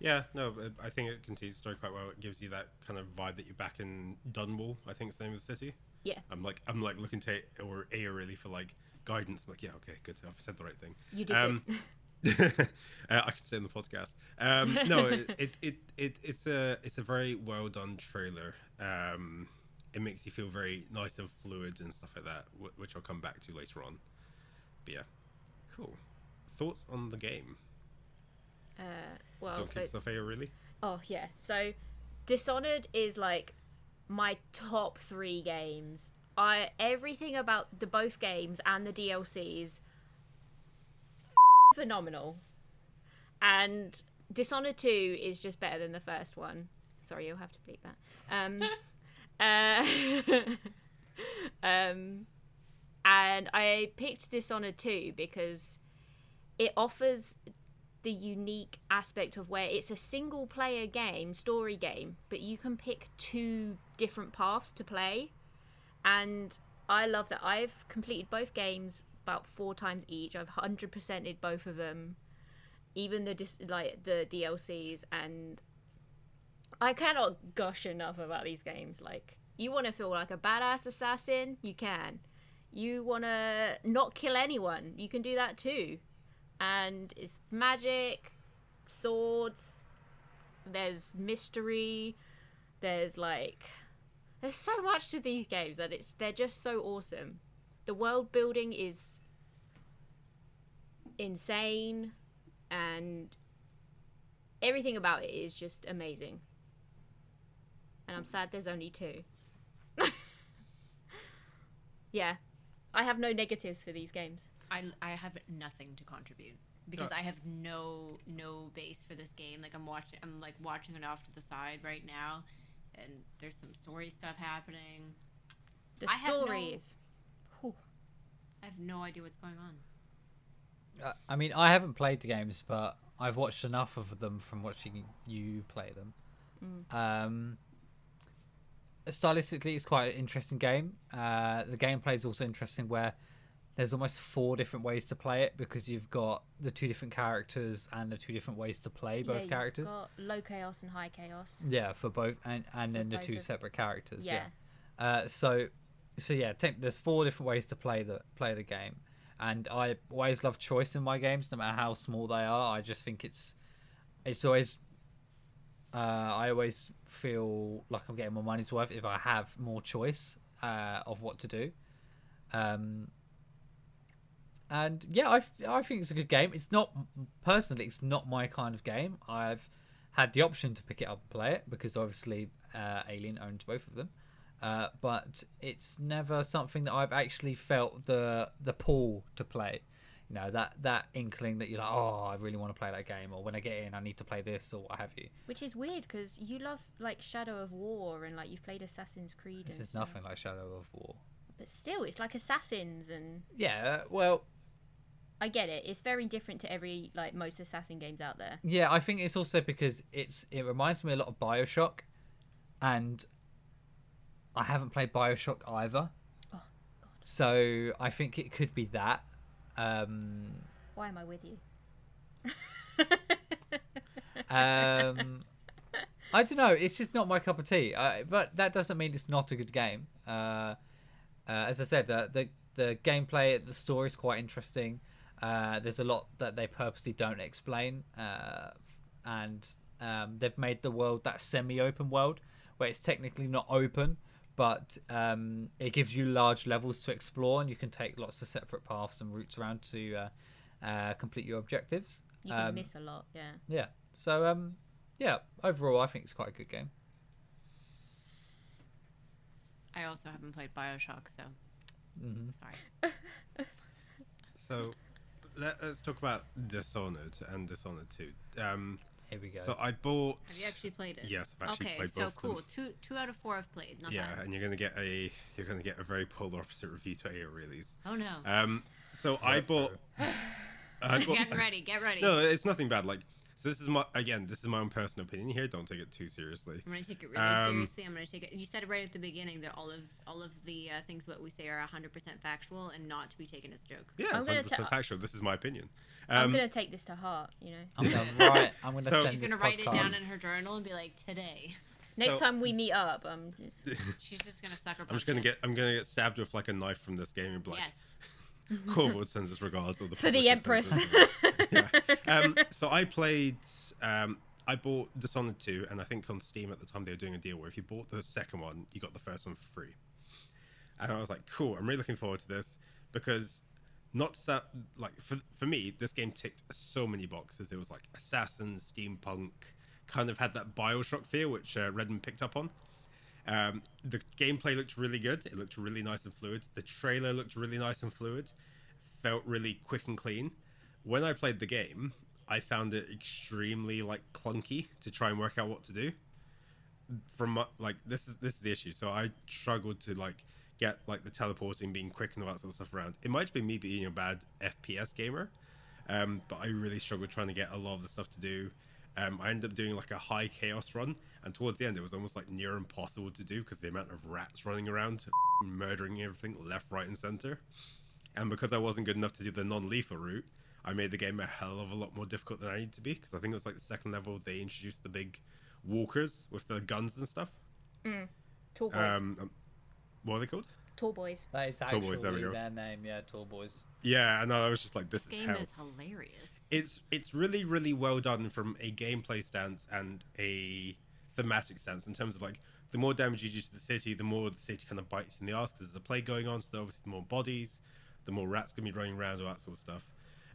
Yeah, no, I think it continues the story quite well. It gives you that kind of vibe that you're back in Dunwall. I think it's the name of the city. Yeah. I'm like I'm like looking to or Aorelie for like guidance. I'm like, yeah, okay, good. I've said the right thing. you did Um, uh, I can say on the podcast. Um, no, it, it, it, it it's a it's a very well done trailer. Um, it makes you feel very nice and fluid and stuff like that, wh- which I'll come back to later on. But yeah, cool. Thoughts on the game? Uh, well, Don't so yourself really. Oh yeah. So Dishonored is like my top three games. I everything about the both games and the DLCs phenomenal. And Dishonored 2 is just better than the first one. Sorry, you'll have to bleep that. Um uh, um and I picked Dishonored 2 because it offers the unique aspect of where it's a single player game, story game, but you can pick two different paths to play. And I love that. I've completed both games about four times each. I've 100%ed both of them. even the dis- like the DLCs and I cannot gush enough about these games. Like you want to feel like a badass assassin, you can. You want to not kill anyone, you can do that too. And it's magic, swords, there's mystery, there's like there's so much to these games that it, they're just so awesome. The world building is insane and everything about it is just amazing. And I'm sad there's only two. yeah. I have no negatives for these games. I, I have nothing to contribute because I have no no base for this game. Like I'm watching, I'm like watching it off to the side right now, and there's some story stuff happening. The I have no- stories. I have no idea what's going on. Uh, I mean, I haven't played the games, but I've watched enough of them from watching you play them. Um, stylistically, it's quite an interesting game. Uh, the gameplay is also interesting, where there's almost four different ways to play it because you've got the two different characters and the two different ways to play both yeah, characters. got low chaos and high chaos. Yeah, for both, and and For then the two separate characters. Yeah. Yeah. Uh, so, so yeah, te- there's four different ways to play the play the game, and I always love choice in my games, no matter how small they are. I just think it's it's always. Uh, I always feel like I'm getting my money's worth if I have more choice uh, of what to do. Um, and yeah, I, I think it's a good game. It's not personally, it's not my kind of game. I've had the option to pick it up and play it because obviously uh, Alien owns both of them. Uh, but it's never something that I've actually felt the the pull to play. You know that that inkling that you're like, oh, I really want to play that game, or when I get in, I need to play this, or what have you. Which is weird because you love like Shadow of War and like you've played Assassin's Creed. This and is stuff. nothing like Shadow of War. But still, it's like Assassins, and Yeah, well, I get it. It's very different to every like most Assassin games out there. Yeah, I think it's also because it's it reminds me a lot of Bioshock, and I haven't played Bioshock either. Oh, God. So I think it could be that. Um, Why am I with you? um, I don't know. It's just not my cup of tea. Uh, but that doesn't mean it's not a good game. Uh, uh, as I said, uh, the the gameplay, the story is quite interesting. Uh, there's a lot that they purposely don't explain, uh, and um, they've made the world that semi-open world where it's technically not open, but um, it gives you large levels to explore, and you can take lots of separate paths and routes around to uh, uh, complete your objectives. You can Um, miss a lot. Yeah. Yeah. So um, yeah. Overall, I think it's quite a good game. I also haven't played Bioshock, so hmm sorry. So let, us talk about Dishonored and Dishonored 2. Um, Here we go. so I bought. Have you actually played it? Yes, I've actually okay, played so both of cool. them. Two two out of four I've played. Not yeah, bad. and you're gonna get a you're gonna get a very polar opposite review to Aorelie. Oh no. Um, so I bought. I bought Get ready. Get ready. no, it's nothing bad. Like, so this is my again, this is my own personal opinion here. Don't take it too seriously. I'm gonna take it really Um, seriously. I'm gonna take it. You said right at the beginning that all of all of the uh, things what we say are 100 percent factual and not to be taken as a joke. Yeah, I'm it's gonna 100% ta- factual. This is my opinion. I'm Um, gonna take this to heart. You know. I'm gonna write. I'm gonna So- send She's gonna write it down in her journal and be like, today. Next So- time we meet up, I'm just. She's just gonna sucker. I'm just gonna get I'm gonna get stabbed with like a knife from this game and be like, Yes. Corvo sends us regards. The For the Empress. yeah. Um, so I played. Um, I bought Dishonored 2, and I think on Steam at the time they were doing a deal where if you bought the second one, you got the first one for free. And I was like, cool. I'm really looking forward to this because not so, like for for me, this game ticked so many boxes. It was like assassin, steampunk, kind of had that Bioshock feel, which uh, Redmond picked up on. Um, the gameplay looked really good. It looked really nice and fluid. The trailer looked really nice and fluid. Felt really quick and clean. When I played the game, I found it extremely like clunky to try and work out what to do. From my, like this is this is the issue. So I struggled to like get like the teleporting, being quick, and all that sort of stuff around. It might be me being a bad FPS gamer, um, but I really struggled trying to get a lot of the stuff to do. Um, I ended up doing like a high chaos run, and towards the end, it was almost like near impossible to do because the amount of rats running around, murdering everything left, right, and center. And because I wasn't good enough to do the non-lethal route, I made the game a hell of a lot more difficult than I need to be because I think it was like the second level they introduced the big walkers with the guns and stuff. Tall boys. Um, um, what are they called? Tall boys. That is Tall actually Boys, there we go. their name. Yeah, Tall Boys. Yeah, and I was just like, this This is game hell. is hilarious. it's it's really really well done from a gameplay stance and a thematic stance in terms of like the more damage you do to the city, the more the city kind of bites in the ass because there's a plague going on. So obviously, the more bodies, the more rats gonna be running around, all that sort of stuff.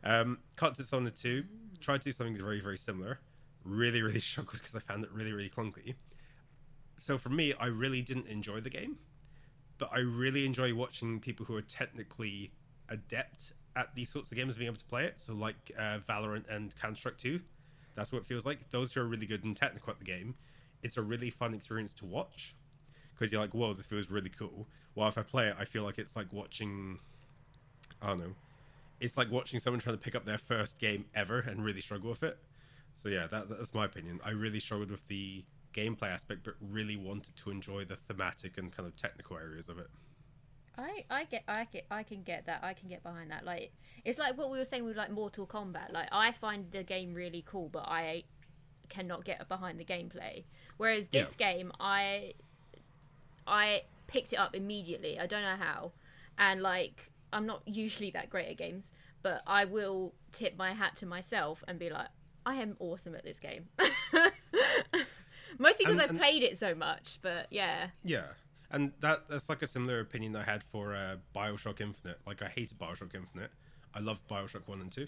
Um, cut to Dishonored 2, tried to do something very very similar. Really really struggled because I found it really really clunky. So for me, I really didn't enjoy the game, but I really enjoy watching people who are technically adept at these sorts of games being able to play it. So like uh, Valorant and Counter Strike 2, that's what it feels like. Those who are really good and technical at the game, it's a really fun experience to watch because you're like, whoa, this feels really cool. While if I play it, I feel like it's like watching, I don't know, it's like watching someone trying to pick up their first game ever and really struggle with it. So yeah, that, that's my opinion. I really struggled with the gameplay aspect, but really wanted to enjoy the thematic and kind of technical areas of it. I, I get I get I can get that I can get behind that like it's like what we were saying with like Mortal Kombat like I find the game really cool but I cannot get behind the gameplay. Whereas this game I I picked it up immediately. I don't know how. And like I'm not usually that great at games but I will tip my hat to myself and be like I am awesome at this game. Mostly because I've played it so much but yeah. Yeah, and that that's like a similar opinion I had for uh, Bioshock Infinite. Like I hated Bioshock Infinite. I loved Bioshock One and Two.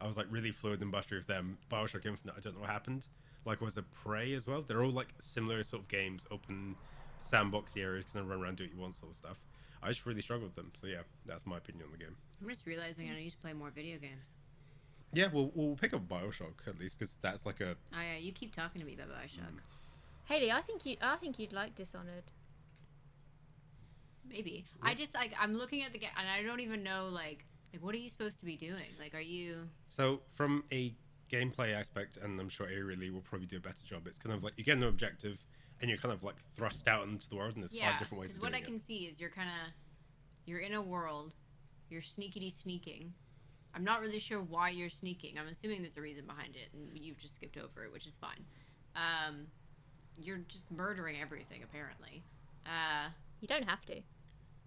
I was like really fluid and buttery with them. Bioshock Infinite, I don't know what happened. Like was a Prey as well. They're all like similar sort of games, open sandboxy areas, kind of run around, do what you want, sort of stuff. I just really struggled with them. So yeah, that's my opinion on the game. I'm just realizing I need to play more video games. Yeah, we'll we'll pick up Bioshock at least because that's like a Oh yeah, you keep talking to me about Bioshock. Mm. Haley I think you I think you'd like Dishonored Maybe. I just like I'm looking at the game and I don't even know like like what are you supposed to be doing? Like are you So from a gameplay aspect, and I'm sure Aorelie will probably do a better job. It's kind of like you get an objective, and you're kind of like thrust out into the world, and there's Yeah. five different ways 'cause of what doing I it. can see is you're kinda you're in a world, you're sneakity sneaking. I'm not really sure why you're sneaking. I'm assuming there's a reason behind it and you've just skipped over it, which is fine. Um you're just murdering everything apparently. Uh you don't have to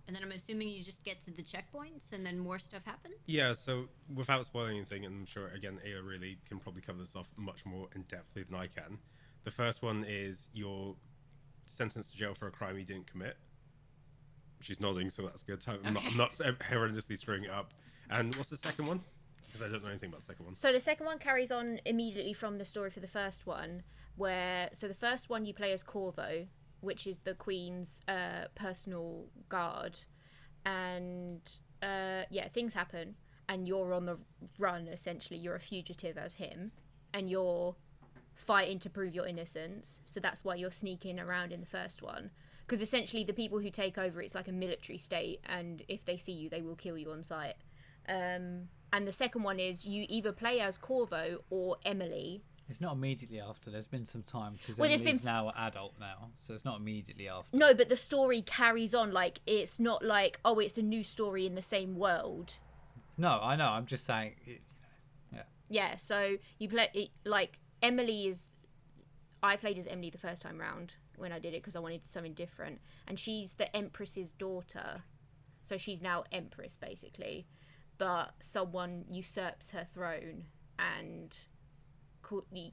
and then I'm assuming you just get to the checkpoints and then more stuff happens. Yeah. So without spoiling anything, and I'm sure again Aorelie can probably cover this off much more in depthly than I can. The first one is you're sentenced to jail for a crime you didn't commit. She's nodding, so that's good. I'm not, I'm not horrendously screwing it up. And what's the second one? Because I don't know anything about the second one. So the second one carries on immediately from the story for the first one, where so the first one you play as Corvo, which is the Queen's uh, personal guard, and uh, yeah, things happen, and you're on the run essentially. You're a fugitive as him, and you're fighting to prove your innocence. So that's why you're sneaking around in the first one. Because essentially, the people who take over, it's like a military state, and if they see you, they will kill you on sight. Um, and the second one is you either play as Corvo or Emily. It's not immediately after. There's been some time because Well, Emily's been- now an adult now, so it's not immediately after. No, but the story carries on. Like it's not like oh, it's a new story in the same world. No, I know. I'm just saying. It, Yeah, so you play it, like Emily is. I played as Emily the first time round when I did it because I wanted something different, and she's the Empress's daughter, so she's now Empress basically, but someone usurps her throne and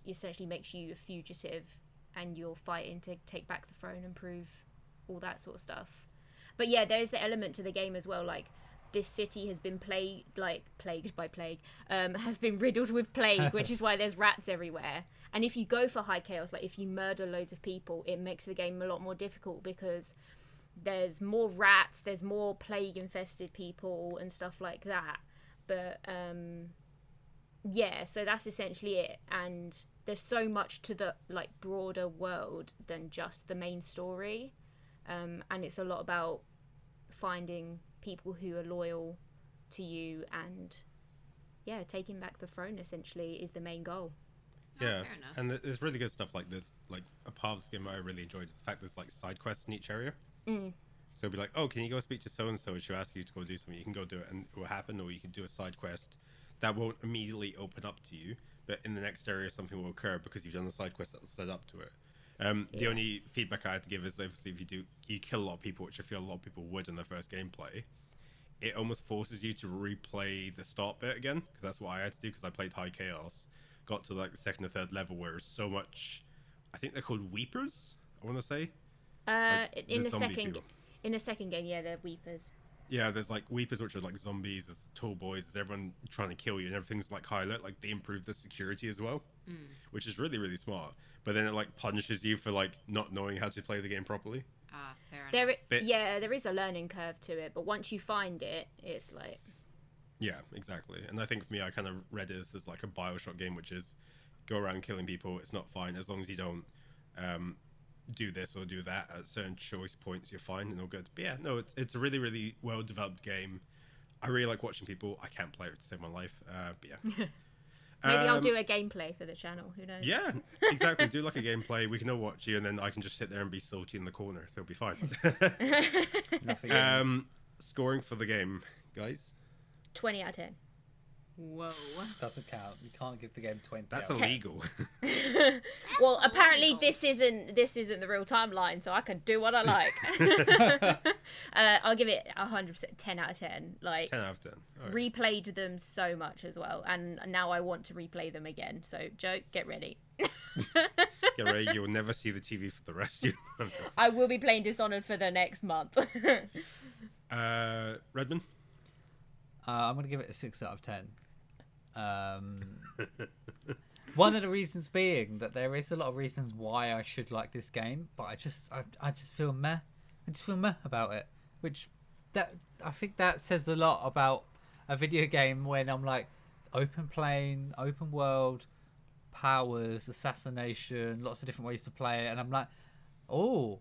essentially makes you a fugitive, and you're fighting to take back the throne and prove all that sort of stuff. But yeah, there's the element to the game as well, like this city has been plagued like plagued by plague um, has been riddled with plague which is why there's rats everywhere and if you go for high chaos like if you murder loads of people it makes the game a lot more difficult because there's more rats there's more plague infested people and stuff like that but um yeah so that's essentially it and there's so much to the like broader world than just the main story um, and it's a lot about finding people who are loyal to you and yeah taking back the throne essentially is the main goal Yeah, fair enough. and there's really good stuff like this. Like a part of this game I really enjoyed is the fact there's like side quests in each area. Mm. So it'll be like, oh, can you go speak to so and so? She'll ask you to go do something. You can go do it, and it will happen. Or you can do a side quest that won't immediately open up to you, but in the next area something will occur because you've done the side quest that's led up to it. Um, The only feedback I had to give is obviously if you do you kill a lot of people, which I feel a lot of people would in their first gameplay, it almost forces you to replay the start bit again because that's what I had to do because I played High Chaos, got to like the second or third level where it's so much. I think they're called Weepers. I want to say. Uh, Like, in the the second, people. in the second game, yeah, they're weepers. Yeah, there's like Weepers, which are like zombies. There's tall boys. There's everyone trying to kill you, and everything's like high alert. Like they improve the security as well, which is really really smart. But then it like punishes you for like not knowing how to play the game properly. Ah, fair enough. There, i- Bit- yeah, there is a learning curve to it, but once you find it, it's like Yeah, exactly. And I think for me, I kind of read this as like a Bioshock game, which is go around killing people. It's not fine as long as you don't um, do this or do that at certain choice points. You're fine and all good. But yeah, no, it's it's a really really well developed game. I really like watching people. I can't play it to save my life. Uh, but yeah. maybe I'll Um, do a gameplay for the channel. Who knows? Yeah, exactly. Do like a gameplay. We can all watch you, and then I can just sit there and be salty in the corner. So it'll be fine. Um, scoring for the game, guys. Twenty out of ten. Whoa. Doesn't count. You can't give the game twenty. That's out. illegal. Well, apparently illegal. this isn't this isn't the real timeline, so I can do what I like. uh, I'll give it a hundred percent, ten out of ten. Like ten out of ten. All right. replayed them so much as well, and now I want to replay them again. So, Joe, get ready. Get ready. You'll never see the TV for the rest of your life. I will be playing Dishonored for the next month. Uh, Redmond. Uh, I'm gonna give it a six out of ten. Um, one of the reasons being that there is a lot of reasons why I should like this game, but I just I, I just feel meh. I just feel meh about it, which that I think that says a lot about a video game when I'm like open plane, open world, powers, assassination, lots of different ways to play it, and I'm like, oh,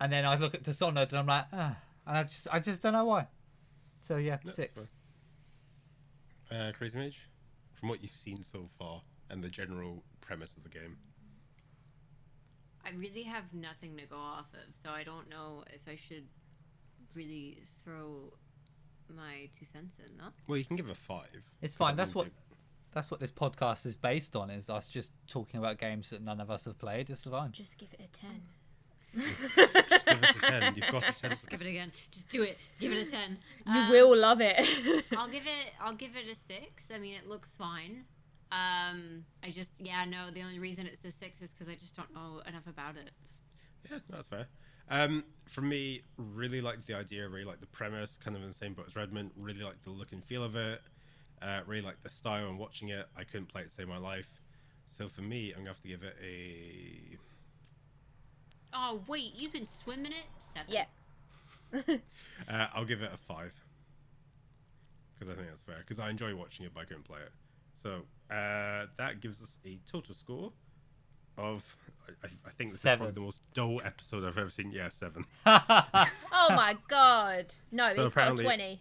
and then I look at Dishonored and I'm like, ah, and I just I just don't know why. So yeah, six. Uh, Crazy Mage. From what you've seen so far and the general premise of the game. I really have nothing to go off of, so I don't know if I should really throw my two cents in. No. Well, you can give a five. It's fine. That's means what that's what this podcast is based on. Is us just talking about games that none of us have played. It's fine. Just give it a ten. You- Just give it a ten. You've got a ten. Just give it again. Just do it. Give it a ten. You Um, will love it. I'll give it. I'll give it a six. I mean, it looks fine. Um, I just yeah no. The only reason it's a six is because I just don't know enough about it. Yeah, that's fair. Um, for me, really like the idea, really like the premise, kind of in the same boat as Redmond. Really like the look and feel of it. Uh, really like the style and watching it. I couldn't play it to save my life. So for me, I'm gonna have to give it a. Oh wait, you can swim in it. Seven. yeah. Uh, I'll give it a five. Because I think that's fair. Because I enjoy watching it, but I couldn't play it. So uh, that gives us a total score of. I, I think this Seven. is probably the most dull episode I've ever seen. Yeah, seven. Oh my god. No, So it's got a twenty.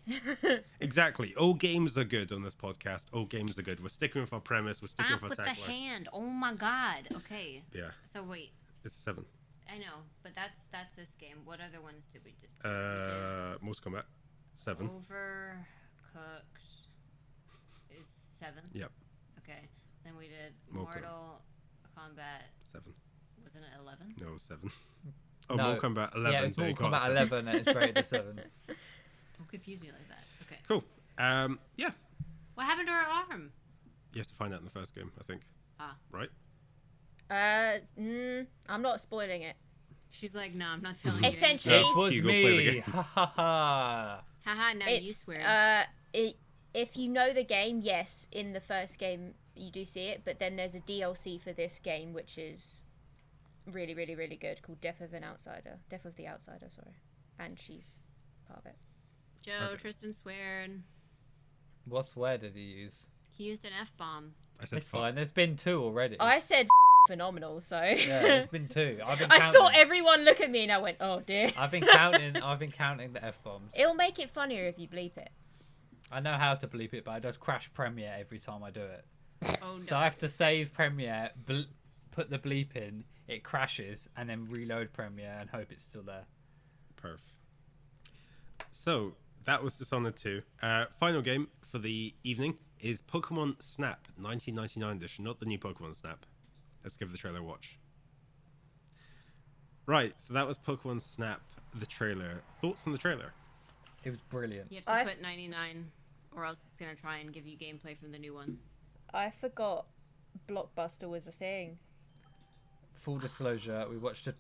Exactly. All games are good on this podcast. All games are good. We're sticking with our premise. We're sticking Stop with with our the hand. Oh my god. Okay. Yeah, So wait, it's seven. I know, but that's that's this game. What other ones did we just? do? We did Uh, most combat, seven. Overcooked is seven. Yep, Okay. Then we did Mortal. Mortal Kombat. seven. Wasn't it eleven? No, seven. Oh, No. Mortal Kombat eleven. yeah, it's but Mortal it Kombat seven. 11 and it's rated a 7. Don't confuse me like that. Okay. Cool. Um, yeah, What happened to her arm? you have to find out in the first game, I think. Ah. Right. Uh, mm, I'm not spoiling it. She's like, no, I'm not telling you. Essentially- It was Hugo, play the me. game. Ha ha ha. Haha, now you swear. uh, it, if you know the game, yes, in the first game you do see it, but then there's a DLC for this game which is really, really, really good called Death of an Outsider. Death of the Outsider, sorry, and she's part of it. Joe, okay. Tristan swearing. What swear did he use? He used an F bomb. I said It's fine. There's been two already. I said phenomenal, so Yeah, there's been two. I've been I saw everyone look at me and I went, oh dear. I've been counting. I've been counting the f bombs. It'll make it funnier if you bleep it. I know how to bleep it, but it does crash Premiere every time I do it. Oh no. So I have to save Premiere, bl- put the bleep in, it crashes, and then reload Premiere and hope it's still there. Perf. So that was Dishonored 2. Uh, final game for the evening is Pokemon Snap 1999 edition, not the new Pokemon Snap. Let's give the trailer a watch. Right, so that was Pokemon Snap, the trailer. Thoughts on the trailer? It was brilliant. You have to I've- put 99, or else it's gonna try and give you gameplay from the new one. I forgot Blockbuster was a thing. Full disclosure, we watched a,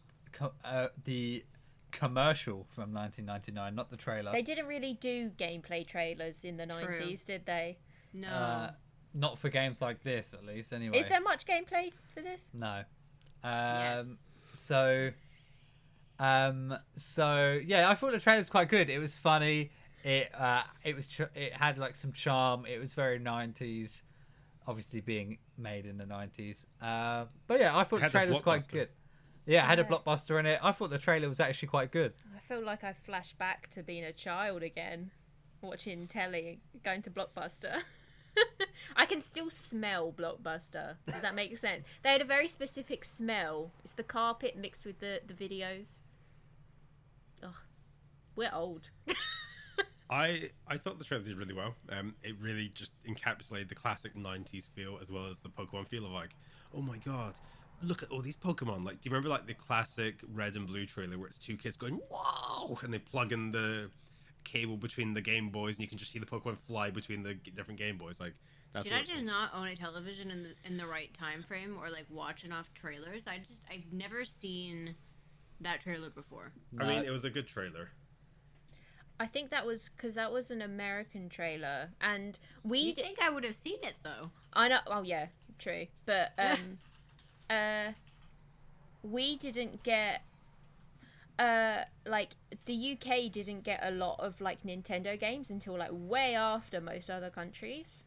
uh, the commercial from 1999, not the trailer. They didn't really do gameplay trailers in the True. 90s, did they? No. Uh, not for games like this, at least. Anyway. Is there much gameplay for this? No. Um, Yes. So, um, so yeah, I thought the trailer was quite good. It was funny. It uh, it was ch- it had like some charm. It was very nineties, obviously being made in the nineties. Uh, but yeah, I thought the trailer was quite good. Yeah, it had a blockbuster in it. I thought the trailer was actually quite good. I feel like I flash back to being a child again, watching telly, going to Blockbuster. I can still smell Blockbuster. Does that make sense? They had a very specific smell. It's the carpet mixed with the, the videos. Ugh. We're old. I I thought the trailer did really well. Um, it really just encapsulated the classic '90s feel as well as the Pokemon feel of like, oh my god, look at all these Pokemon. Like, do you remember like the classic Red and Blue trailer where it's two kids going whoa, and they plug in the cable between the Game Boys and you can just see the Pokemon fly between the g- different Game Boys. Like, that's Did what I just like. not own a television in the in the right time frame, or like watch enough trailers? I just I've never seen that trailer before. I mean, it was a good trailer. I think that was because that was an American trailer, and we. You di- think I would have seen it though? I know. Oh yeah, true. But um, uh, we didn't get. Uh, like the UK didn't get a lot of like Nintendo games until like way after most other countries.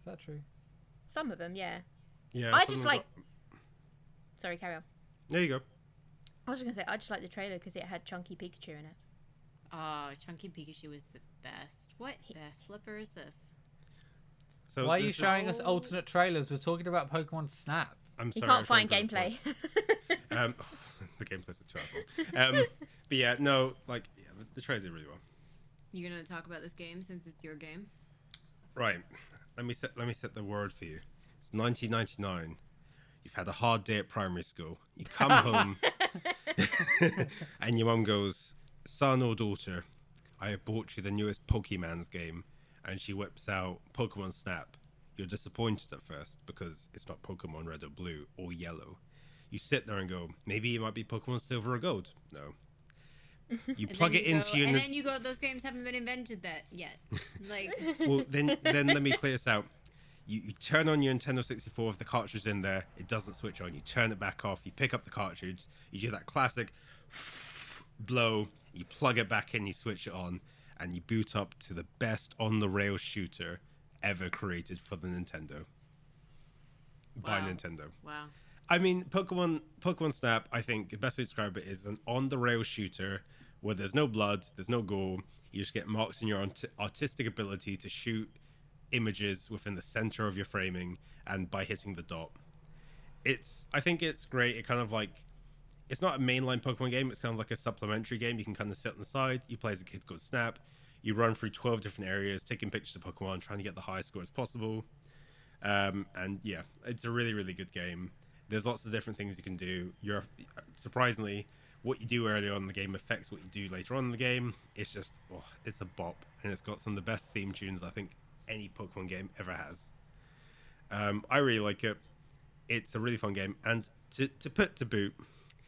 Is that true? Some of them, yeah. Yeah, I just like- them Sorry, carry on. There you go. I was just gonna say I just like the trailer because it had Chunky Pikachu in it. Oh, Chunky Pikachu was the best. What He- the flipper is this? So Why are you this is- showing us alternate trailers? We're talking about Pokemon Snap. I'm sorry, You can't I'm find trying to report. gameplay. Um, the gameplay's a two hours. Um, but yeah, no, like yeah, the, the trailer did really well. You're gonna talk about this game since it's your game? Right. Let me set let me set the word for you. It's 1999. You've had a hard day at primary school. You come home, and your mum goes, "Son or daughter, I have bought you the newest Pokemon's game," and she whips out Pokemon Snap. You're disappointed at first because it's not Pokemon Red or Blue or Yellow. You sit there and go, "Maybe it might be Pokemon Silver or Gold." No. You plug it you into go, your and then you go. Those games haven't been invented that yet. Like well, then then let me clear this out. You, you turn on your Nintendo 64 with the cartridge in there. It doesn't switch on. You turn it back off. You pick up the cartridge. You do that classic blow. You plug it back in. You switch it on, and you boot up to the best on the rail shooter ever created for the Nintendo by Wow. Nintendo. wow. I mean, Pokemon Pokemon Snap. I think the best way to describe it is an on-the-rail shooter where there's no blood, there's no gore. You just get marks in your art- artistic ability to shoot images within the center of your framing, and by hitting the dot. It's. I think it's great. It kind of like. It's not a mainline Pokemon game. It's kind of like a supplementary game. You can kind of sit on the side. You play as a kid called Snap. You run through 12 different areas, taking pictures of Pokemon, trying to get the highest score as possible. Um, and yeah, it's a really, really good game. There's lots of different things you can do. You're surprisingly, what you do early on in the game affects what you do later on in the game. It's just, oh, it's a bop, and it's got some of the best theme tunes I think any Pokemon game ever has. Um, I really like it. It's a really fun game, and to to put to boot,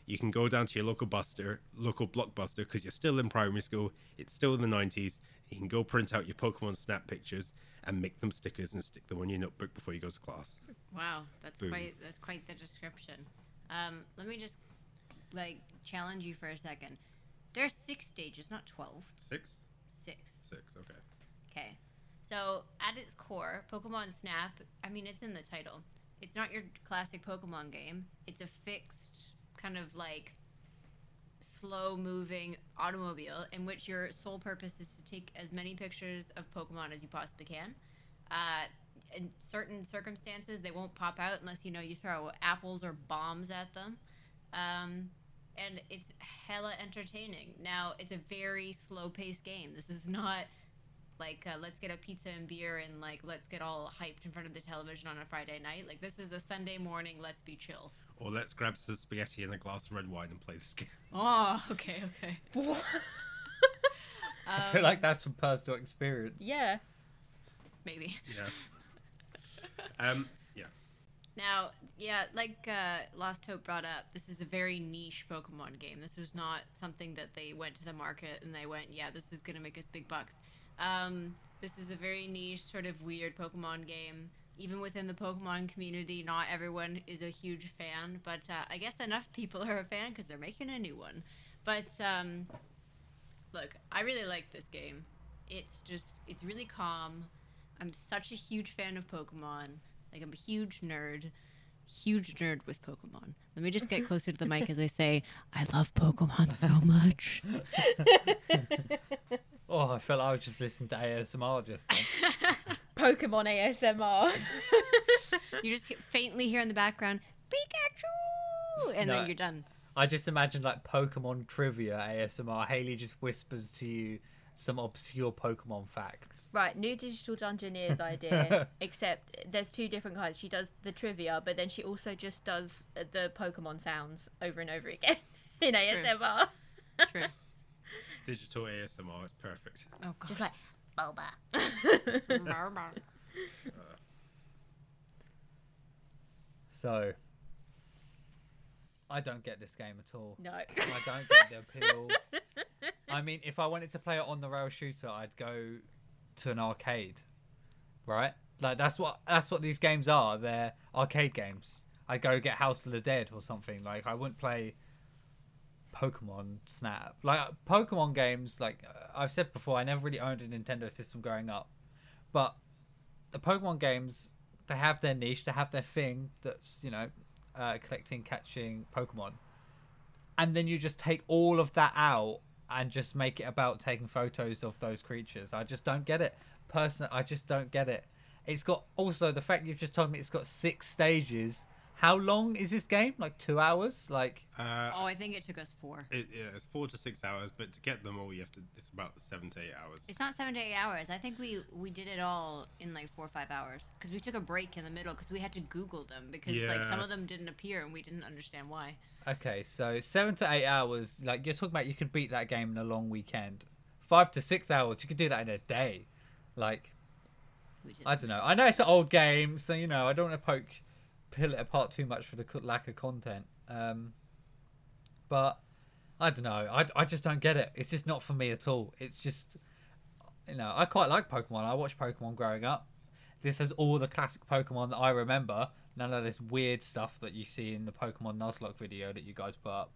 you can go down to your local buster, local blockbuster, because you're still in primary school. It's still in the 90s. You can go print out your Pokemon Snap pictures and make them stickers and stick them on your notebook before you go to class. Wow, that's Boom. quite that's quite the description. Um, let me just like challenge you for a second. There's six stages, not twelve. Six? Six. Six, okay. Okay. So at its core, Pokemon Snap. I mean, it's in the title. It's not your classic Pokemon game. It's a fixed kind of like slow-moving automobile in which your sole purpose is to take as many pictures of Pokemon as you possibly can. Uh, in certain circumstances, they won't pop out unless you know you throw apples or bombs at them. Um, and it's hella entertaining. Now, it's a very slow paced game. This is not like uh, let's get a pizza and beer and like let's get all hyped in front of the television on a Friday night. Like this is a Sunday morning. Let's be chill. Or let's grab some spaghetti and a glass of red wine and play this game. Oh, okay, okay. I feel like that's from personal experience. yeah. Maybe. Yeah. um. Yeah. Now, yeah, like uh, Lost Hope brought up, this is a very niche Pokemon game. This was not something that they went to the market and they went, yeah, this is gonna make us big bucks. Um, this is a very niche, sort of weird Pokemon game. Even within the Pokemon community, not everyone is a huge fan, but uh, I guess enough people are a fan because they're making a new one. But um, look, I really like this game. It's just, it's really calm. I'm such a huge fan of Pokemon. Like I'm a huge nerd, huge nerd with Pokemon. Let me just get closer to the mic as I say, I love Pokemon so much. Oh, I felt like I was just listening to ASMR just then. Pokemon ASMR. you just faintly hear in the background, Pikachu, and No. then you're done. I just imagine like Pokemon trivia ASMR. Haley just whispers to you some obscure Pokemon facts. right, new digital dungeoneers idea. except there's two different kinds. She does the trivia, but then she also just does uh, the Pokemon sounds over and over again in ASMR. True. Digital ASMR is perfect. Oh god. Just like Boba. So, I don't get this game at all. no. I don't get the appeal. I mean, if I wanted to play it on the rail shooter, I'd go to an arcade, right? Like that's what that's what these games are. They're arcade games. I go get House of the Dead or something. Like I wouldn't play Pokemon Snap. Like Pokemon games. Like uh, I've said before, I never really owned a Nintendo system growing up, but the Pokemon games they have their niche. They have their thing. That's you know uh, collecting, catching Pokemon and then you just take all of that out and just make it about taking photos of those creatures. I just don't get it. Personally, I just don't get it. It's got also the fact you've just told me it's got six stages. How long is this game? Like two hours? Like Uh, Oh, I think it took us four. it, yeah, it's four to six hours, but to get them all, you have to. It's about seven to eight hours. It's not seven to eight hours. I think we we did it all in like four or five hours because we took a break in the middle because we had to Google them because like some of them didn't appear and we didn't understand why. okay, so seven to eight hours. Like you're talking about, you could beat that game in a long weekend. Five to six hours, you could do that in a day. Like I don't know. I know it's an old game, so you know I don't want to poke, peel it apart too much for the lack of content. Um, but I don't know. I, I just don't get it. It's just not for me at all. It's just, you know, I quite like Pokemon. I watched Pokemon growing up. This has all the classic Pokemon that I remember. None of this weird stuff that you see in the Pokemon Nuzlocke video that you guys put up.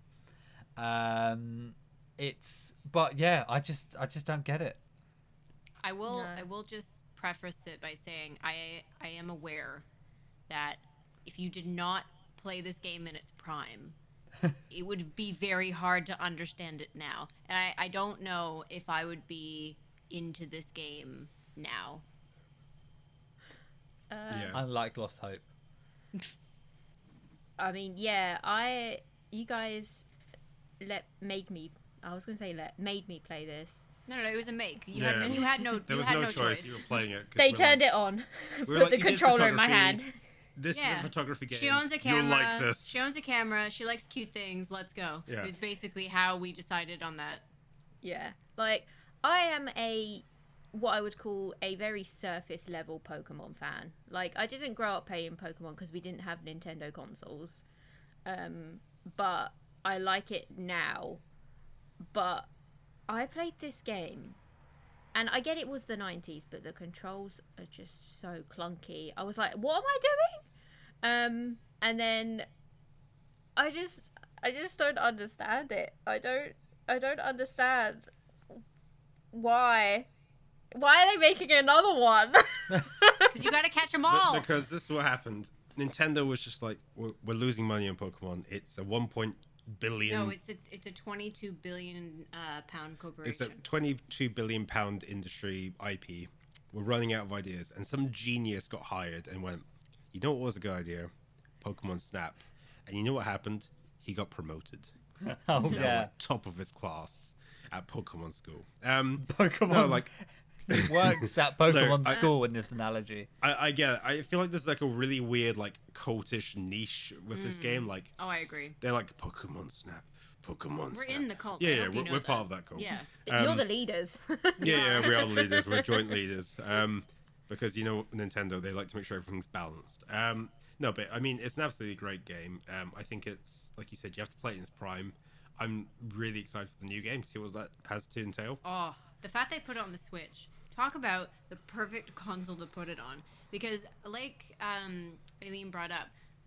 Um, it's, but yeah, I just, I just don't get it. I will. No. I will just preface it by saying I I am aware that if you did not play this game in its prime, it would be very hard to understand it now. And I I don't know if I would be into this game now. Uh, yeah. Unlike Lost Hope. I mean, yeah, I you guys let made me. I was gonna say let made me play this. No, no, no it was a make. You Yeah. had you had no there you was had no, no, choice. You were playing it. They turned like, it on, we put like, the controller in my hand. Photography. This is a photography game. She owns a You'll camera. like this. She owns a camera. She likes cute things. Let's go. Yeah. It was basically how we decided on that. Yeah, like I am a what I would call a very surface level Pokemon fan. Like I didn't grow up playing Pokemon because we didn't have Nintendo consoles, um, but I like it now. But I played this game, and I get it was the '90s, but the controls are just so clunky. I was like, "What am I doing?" Um, and then I just, I just don't understand it. I don't, I don't understand why. Why are they making another one? Because you got to catch them But- all. because this is what happened. Nintendo was just like, we're, we're losing money on Pokemon. It's a one point billion. No, it's a it's a 22 billion uh, pound it's a 22 billion pound industry IP. We're running out of ideas, and some genius got hired and went, you know what was a good idea? Pokemon Snap. And you know what happened? He got promoted. Oh Now yeah. top of his class at Pokemon School. Um, Pokemon. no, like works at Pokemon I- School in this analogy. I, I get it. I feel like there's like a really weird like cultish niche with this game. Like Oh, I agree. they're like Pokemon Snap, Pokemon We're Snap. in the cult. Yeah, yeah, we're, we're part of that cult. Yeah. You're Um, the leaders. Yeah, yeah, we are the leaders. We're joint leaders. Um, because you know Nintendo, they like to make sure everything's balanced. Um, no, but I mean, it's an absolutely great game. Um, I think it's like you said, you have to play it in its prime. I'm really excited for the new game to see what that has to entail. Oh, the fact they put it on the Switch. Talk about the perfect console to put it on. Because, like um, Aileen brought up,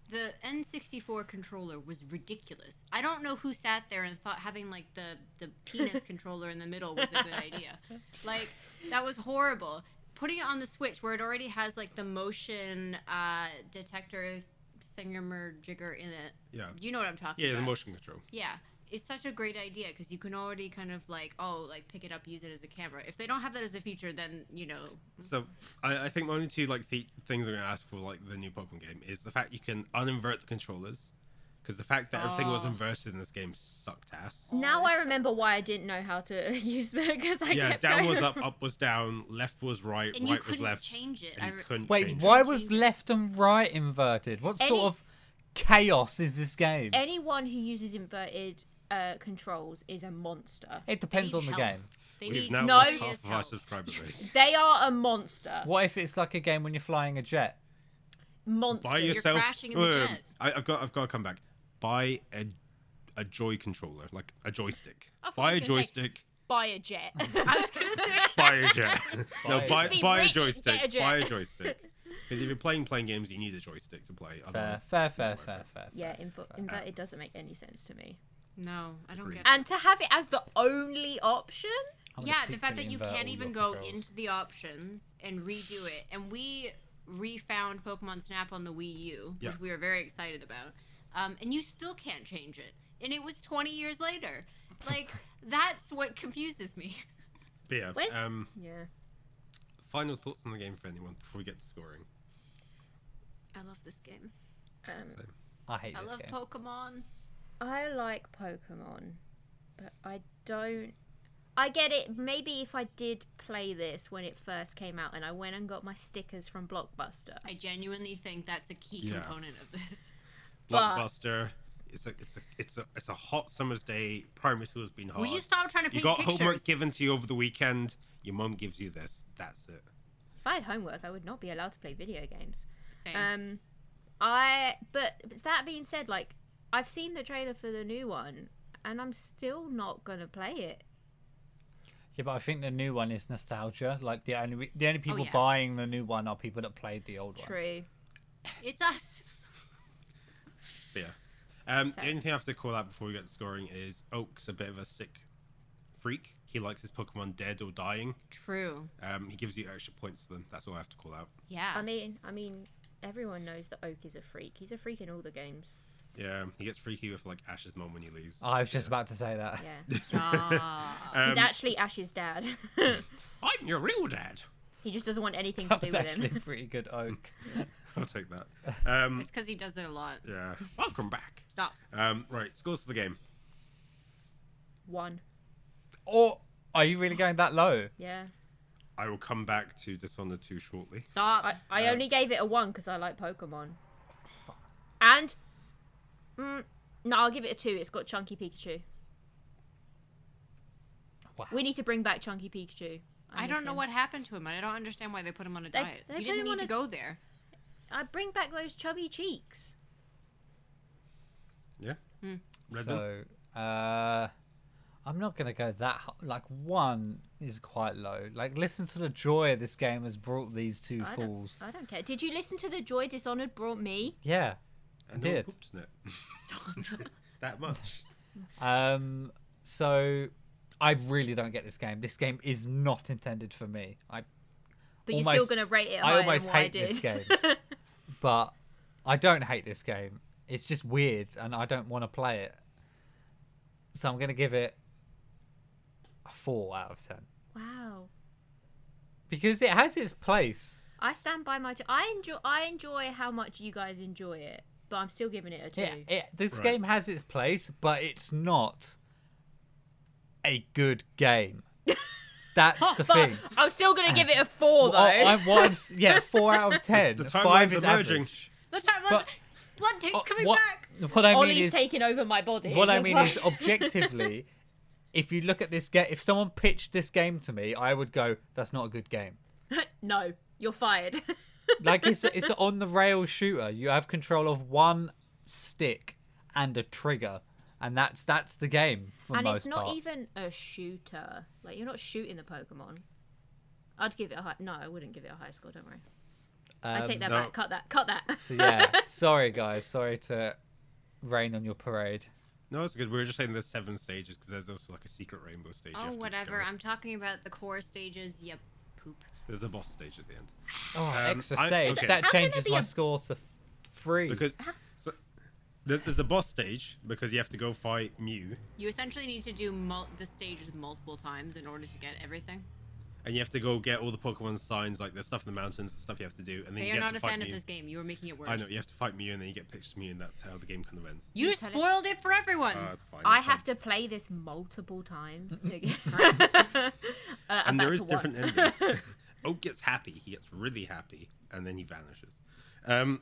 the N64 controller was ridiculous. I don't know who sat there and thought having like the the penis controller in the middle was a good idea. Like that was horrible. Putting it on the Switch where it already has like the motion uh, detector thingamajigger in it. Yeah, You know what I'm talking yeah, about? Yeah, the motion control. Yeah, it's such a great idea because you can already kind of like, oh, like pick it up, use it as a camera. If they don't have that as a feature, then you know, So I, I think my only two like fe- things I'm gonna ask for like the new Pokemon game is the fact you can uninvert the controllers, because the fact that everything was Oh. inverted in this game sucked ass. now oh, I that's so- remember why I didn't know how to use it because I yeah, kept down going was up, up was down, left was right, and right was couldn't left, change it. and I you re- couldn't Wait, change why it. was left and right inverted? What Any- sort of chaos is this game? Anyone who uses inverted uh, controls is a monster. It depends on the help. game. They We've need now No. lost half of our help. subscriber base. They are a monster. What if it's like a game when you're flying a jet? Monster. Buy You're crashing in the Wait, wait, jet. I, I've got. I've got to come back. Buy a a Joy controller, like a joystick. Buy a were gonna say- joystick. Buy a jet. I was gonna say. buy a jet. no, Buy buy jet. Buy a joystick. a jet. Buy a joystick. Because if you're playing playing games, you need a joystick to play. Fair, Otherwise, fair, fair, fair, fair. yeah, fair. inverted doesn't make any sense to me. No, I don't Agreed. get. it. And to have it as the only option, yeah, the fact that you can't even go controls. into the options and redo it, and we refound Pokemon Snap on the Wii U, which we were very excited about, um, and you still can't change it, and it was 20 years later. Like that's what confuses me. but yeah. When- Um, yeah. final thoughts on the game for anyone before we get to scoring. I love this game. Um, I hate I this love game. Pokemon. I like Pokemon, but I don't. I get it. Maybe if I did play this when it first came out and I went and got my stickers from Blockbuster, I genuinely think that's a key Yeah. component of this. But- Blockbuster. It's a it's a it's a it's a hot summer's day. Primary school's been hard. Will you stop trying to You got pictures? homework given to you over the weekend. Your mum gives you this. That's it. if I had homework, I would not be allowed to play video games. Same. Um, I. But that being said, like I've seen the trailer for the new one, and I'm still not gonna play it. Yeah, but I think the new one is nostalgia. Like the only the only people Oh, yeah. buying the new one are people that played the old one. True. it's us. But yeah. Um, the only thing I have to call out before we get to scoring is Oak's a bit of a sick freak. He likes his Pokemon dead or dying. True. Um, he gives you extra points to them. That's all I have to call out. Yeah. I mean, I mean, everyone knows that Oak is a freak. He's a freak in all the games. Yeah, he gets freaky with like Ash's mom when he leaves. I was just about to say that. Yeah. Ah. Um, He's actually Ash's dad. I'm your real dad. he just doesn't want anything to That do was with actually him. a pretty good oak. I'll take that. Um, it's because he does it a lot. yeah. Welcome back. Stop. Um, right, scores for the game. One. Or are you really going that low? Yeah. I will come back to Dishonored 2 shortly. Stop. I, I Um, only gave it a one because I like Pokemon. And. Mm, no, I'll give it a two. It's got Chunky Pikachu. Wow. We need to bring back Chunky Pikachu. I miss don't know him. what happened to him. and I don't understand why they put him on a They- diet. they he didn't him need to a- go there. I bring back those chubby cheeks. Yeah? Redden? So, uh, I'm not gonna go that ho- like one is quite low. Like, listen to the joy this game has brought these two I fools. don't, I don't care. Did you listen to the joy Dishonored brought me? Yeah, and I no did. pooped in it. Stop. that much. Um, so I really don't get this game. This game is not intended for me. I But you're Almost- still going to rate it I higher almost than what I almost hate did. this game. but I don't hate this game. It's just weird, and I don't want to play it. So I'm gonna give it a four out of ten wow. because it has its place. I stand by my. T- I enjoy. I enjoy how much you guys enjoy it, but I'm still giving it a two. Yeah, it, this Right. game has its place, but it's not a good game. That's the thing. I'm still gonna give it a four though. What I'm, what I'm, yeah, four out of ten. The Five timeline's is emerging. average. The time, But- blood tape's Uh, coming what, back. what I mean Ollie's is, taking over my body. what I mean like- is, objectively, if you look at this game, if someone pitched this game to me, I would go, "That's not a good game." no, you're fired. Like it's a, it's an on the rail shooter. You have control of one stick and a trigger, and that's that's the game for most and most it's not part. even a shooter. Like you're not shooting the Pokemon. I'd give it a high. No, I wouldn't give it a high score. Don't worry. I Um, take that no. back. Cut that. Cut that. So yeah, sorry guys, sorry to rain on your parade. No, it's good. We were just saying there's seven stages because there's also like a secret rainbow stage. Oh, whatever. discover. I'm talking about the core stages. Yep, poop. There's a boss stage at the end. Oh, Um, extra I- stage. okay. That How changes my a- score to three. Because so, there's a boss stage because you have to go fight Mew You essentially need to do mul- the stages multiple times in order to get everything. And you have to go get all the Pokemon signs, like there's stuff in the mountains and stuff you have to do, and then They you are get not to a fight fan Mew. of this game. You are making it worse. I know you have to fight Mew, and then you get pictures of Mew, and that's how the game kind of ends. You You just it- spoiled it for everyone. Ah, it's fine. I it's have fine. to play this multiple times to get. uh, and there is there one. different endings. Oak gets happy. He gets really happy, and then he vanishes. Um,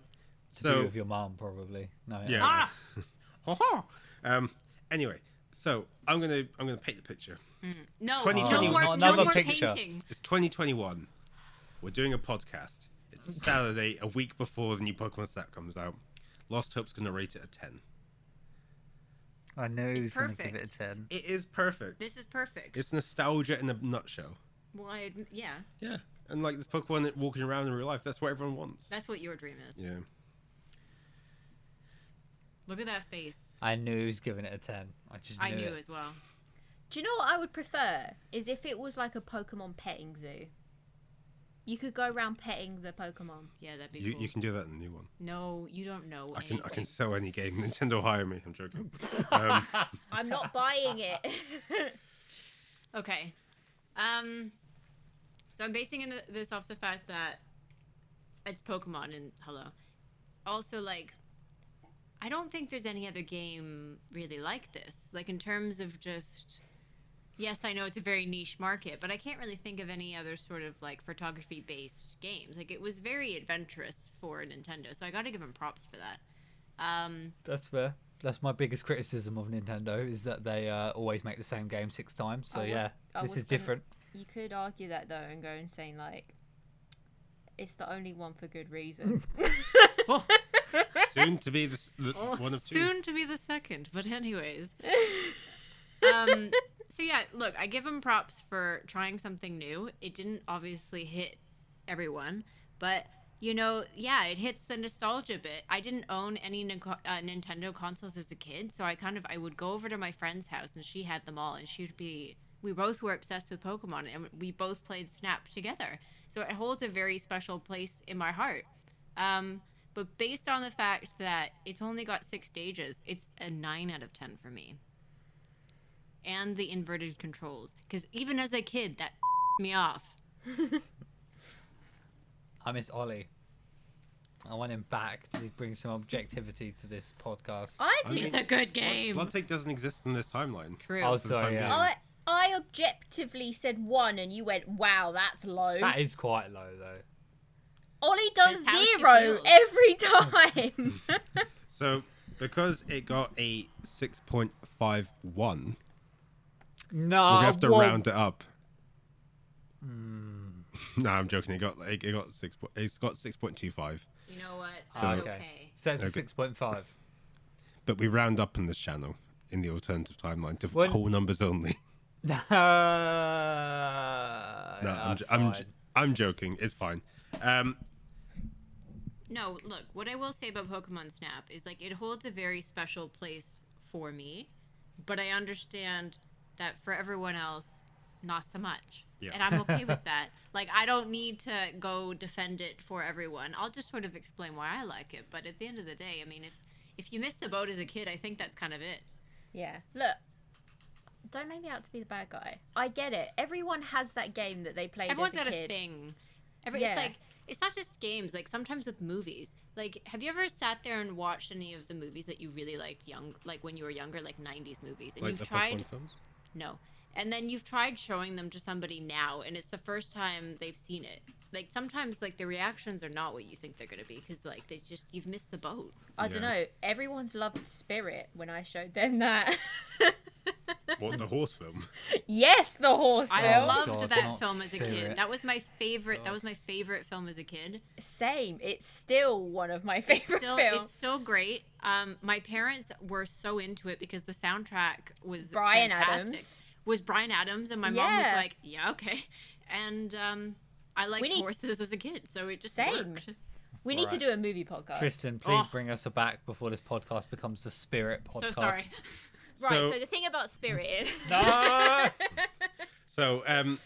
to be so with your mom probably. No, yeah. Ah! Ha-ha. um. Anyway, so I'm gonna I'm gonna paint the picture. Mm. no, 2020 no more, not no another more picture. painting. It's 2021. We're doing a podcast. It's Saturday, a week before the new Pokemon Snap comes out. Lost Hope's gonna rate it a 10. I know It's he's gonna give it a ten. It is perfect. This is perfect. It's nostalgia in a nutshell. well, I yeah, Yeah, and like this Pokemon walking around in real life, that's what everyone wants. that's what your dream is. yeah. Look at that face. I knew he was giving it a ten. I just knew, I knew it. as well. Do you know what I would prefer? Is if it was like a Pokemon petting zoo. You could go around petting the Pokemon. Yeah, that'd be You, cool. you can do that in the new one. No, you don't know. I can I anything. can sell any game. Nintendo hire me. I'm joking. Um, I'm not buying it. Okay. Um. So I'm basing in the, this off the fact that it's Pokemon and hello. Also, like, I don't think there's any other game really like this. Like in terms of just. Yes, I know it's a very niche market, but I can't really think of any other sort of like photography based games. Like it was very adventurous for Nintendo, so I got to give them props for that. Um, That's fair. That's my biggest criticism of Nintendo is that they uh, always make the same game six times. So was- yeah, I this is gonna- different. you could argue that though and go and saying like it's the only one for good reason. soon to be the, s- the Oh, one of two. soon to be the second. But anyways, um, so yeah, look, I give him props for trying something new. It didn't obviously hit everyone, but you know, yeah, it hits the nostalgia bit. I didn't own any uh, Nintendo consoles as a kid, so I kind of I would go over to my friend's house and she had them all, and she'd be. We both were obsessed with Pokemon, and we both played Snap together. So it holds a very special place in my heart. Um, but based on the fact that it's only got six stages, it's a nine out of ten for me. And the inverted controls, because even as a kid, that me off. I miss Ollie. I want him back to bring some objectivity to this podcast. I I did. It's a good game. Blood Take doesn't exist in this timeline. True. Oh, for the time sorry. being. Yeah. I I objectively said one, and you went, "Wow, that's low." That is quite low though. Ollie does That's how she zero feels. every time. So because it got a 6.51, we're No, gonna have to whoa. round it up. no, I'm joking. It got it, it got six. po- It's got 6.25, you know what? Ah, it's okay. okay. So it's Okay. six point five. but we round up in this channel in the alternative timeline to When- whole numbers only. no, No, I'm, j- I'm, j- I'm joking. It's fine. Um, No, look, what I will say about Pokemon Snap is like it holds a very special place for me, but I understand that for everyone else, not so much. Yeah. And I'm okay with that. Like, I don't need to go defend it for everyone. I'll just sort of explain why I like it. But at the end of the day, I mean, if if you missed the boat as a kid, I think that's kind of it. yeah, look. Don't make me out to be the bad guy. I get it. Everyone has that game that they played Everyone's as a got kid. a thing. Every, Yeah. It's like it's not just games. Like sometimes with movies. Like, have you ever sat there and watched any of the movies that you really liked young, like when you were younger, like '90s movies, and like you've the tried? Pokemon films. No. and then you've tried showing them to somebody now, and it's the first time they've seen it. Like sometimes, like the reactions are not what you think they're gonna be because like they just you've missed the boat. I don't know. Everyone's loved Spirit when I showed them that. What the horse film? yes, the horse I film. loved God, that film as a Spirit. kid. That was my favorite. That was my favorite film as a kid. Same. It's still one of my favorite Still, films. it's still great. Um, my parents were so into it because the soundtrack was Bryan fantastic. Adams. was Bryan Adams, and my mom was like, "Yeah, okay." And um, I liked We need- horses as a kid, so it just Same. worked. We need to do a movie podcast. Tristan, please Oh. bring us back before this podcast becomes the Spirit podcast. So sorry. Right. So- So, the thing about Spirit is. So, um,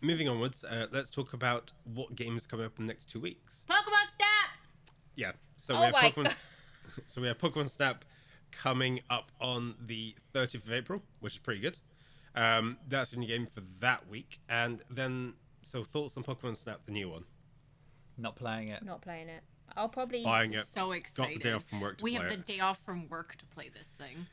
moving onwards, uh, let's talk about what games coming up in the next two weeks. Pokemon Snap. Yeah. So Oh we have my Pokemon. So we have Pokemon Snap coming up on the 30th of April, which is pretty good. Um, that's the new game for that week, and then so thoughts on Pokemon Snap, the new one. Not playing it. Not playing it. I'll probably. Buying it. So excited. Got excited. the day off from work to we play have the day off from work to play this thing.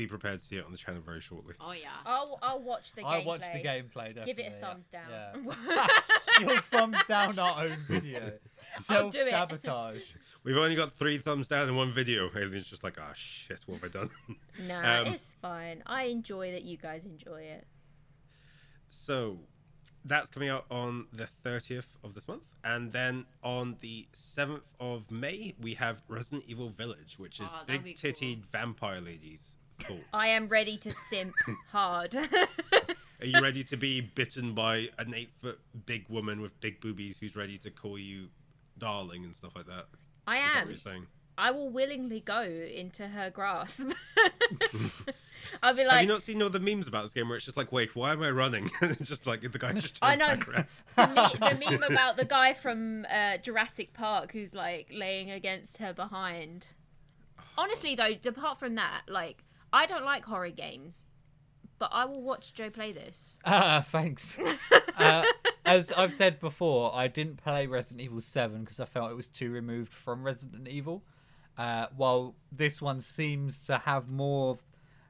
Be prepared to see it on the channel very shortly. Oh yeah. I'll, I'll watch the I gameplay. watched the gameplay. Definitely, Give it a thumbs down. Yeah. You'll thumbs down our own video. I'll do it. Self sabotage. We've only got three thumbs down in one video. Alien's just like, ah, shit, what have I done? nah, Um, it's fine. I enjoy that you guys enjoy it. So that's coming out on the 30th of this month. And then on the 7th of May, we have Resident Evil Village, which is Oh, big be cool. titted vampire ladies. Thoughts? I am ready to simp hard. Are you ready to be bitten by an eight foot big woman with big boobies who's ready to call you darling and stuff like that? I Is that am. saying? I will willingly go into her grasp. I'll be like, Have you not seen all the memes about this game where it's just like, wait, why am I running? just like the guy just I know. the, me- the meme about the guy from uh, Jurassic Park who's like laying against her behind. Honestly, though, apart from that, like I don't like horror games, but I will watch Joe play this. Ah, thanks. uh, as I've said before, I didn't play Resident Evil 7 because I felt it was too removed from Resident Evil. Uh, while this one seems to have more of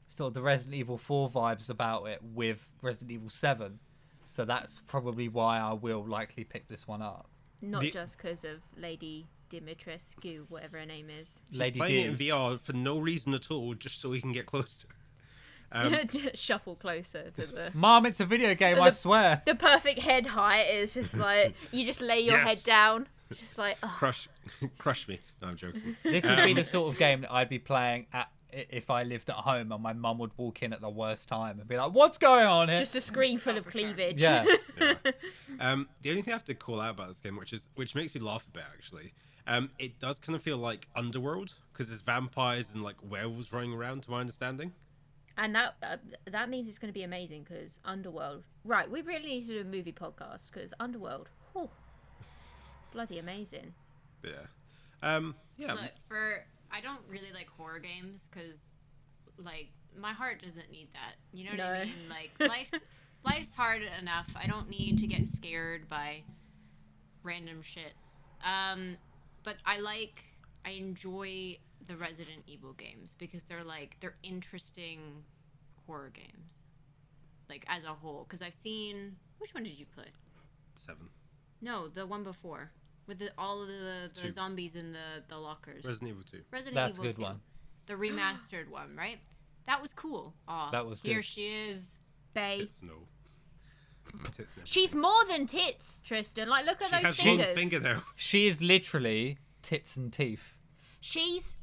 sort of the Resident Evil 4 vibes about it with Resident Evil 7. So that's probably why I will likely pick this one up. Not The- just because of Lady Dimitrescu, whatever her name is. Lady Playing D. it in VR for no reason at all, just so we can get close to her. Um, Shuffle closer to the. Mom, it's a video game, I swear. The perfect head height is just like you just lay your head down, just like oh, crush, crush me. No, I'm joking. This would be Um, the sort of game that I'd be playing at if I lived at home and my mum would walk in at the worst time and be like, "What's going on here?" just a screen full of cleavage. yeah. Yeah. Um, the only thing I have to call out about this game, which is which makes me laugh a bit actually, um, it does kind of feel like Underworld because there's vampires and like werewolves running around, to my understanding. And that uh, that means it's going to be amazing because Underworld. Right, we really need to do a movie podcast because Underworld, whew, bloody amazing. Yeah. Um, yeah. Look, for I don't really like horror games because, like, my heart doesn't need that. You know what I mean? Like, life's life's hard enough. I don't need to get scared by random shit. Um, but I like, I enjoy the Resident Evil games because they're like they're interesting horror games, like as a whole. Because I've seen which one did you play? Seven. No, the one before with the, all of the, the Two. zombies in the the lockers. Resident Evil Two. Resident That's a Evil good 2, one. The remastered one, right? That was cool. Aw, That was Here good. she is. Bay. Tits, no. Tits, no. She's more than tits, Tristan. Like, look at those. She those has fingers. one finger now. She is literally tits and teeth. She's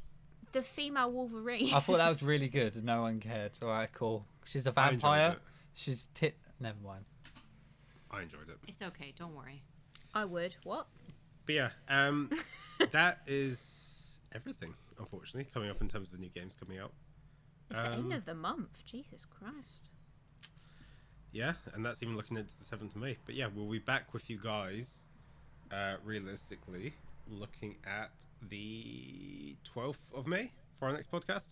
the female Wolverine. I thought that was really good no one cared. All right, cool. She's a vampire. She's tit. Never mind. I enjoyed it. It's okay. Don't worry. I would. What? But yeah, um, that is everything. Unfortunately, coming up in terms of the new games coming out. It's the Um, end of the month. Jesus Christ. Yeah, and that's even looking into the seventh of May. But yeah, we'll be back with you guys. Uh, realistically, looking at the twelfth of May for our next podcast.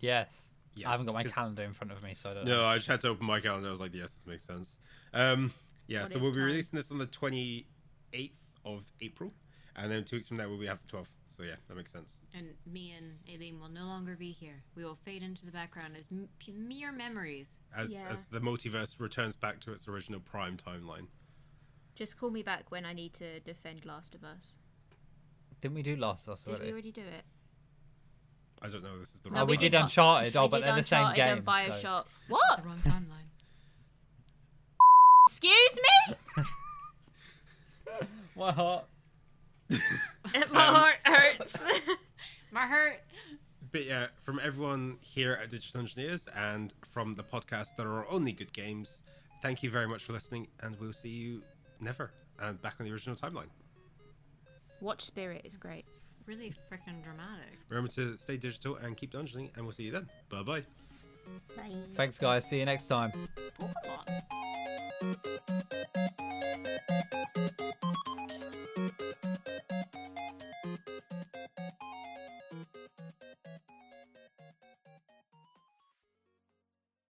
Yes. Yes, I haven't got my calendar in front of me, so I don't No, know. I just had to open my calendar. I was like, yes, this makes sense. Um, yeah, What so we'll be releasing this on the twenty eighth of April, and then two weeks from there we'll be have the twelfth. So yeah, that makes sense. And me and Aileen will no longer be here. We will fade into the background as m- p- mere memories. As Yeah. as the multiverse returns back to its original prime timeline. Just call me back when I need to defend Last of Us. Didn't we do Last of Us Did we already? already do it? I don't know. This is the No, we, we did did. Uncharted. Oh, We but did they're the same game. and so- Bioshock. This is What? the wrong timeline. Excuse me? My heart. Um, My heart hurts. My heart. But yeah, from everyone here at Digital Engineers and from the podcast that are only good games, thank you very much for listening, and we'll see you never and back on the original timeline. Watch Spirit is great. Really freaking dramatic. Remember to stay digital and keep dungeoning, and we'll see you then. Bye bye. Bye. Thanks, guys. See you next time. Pokemon.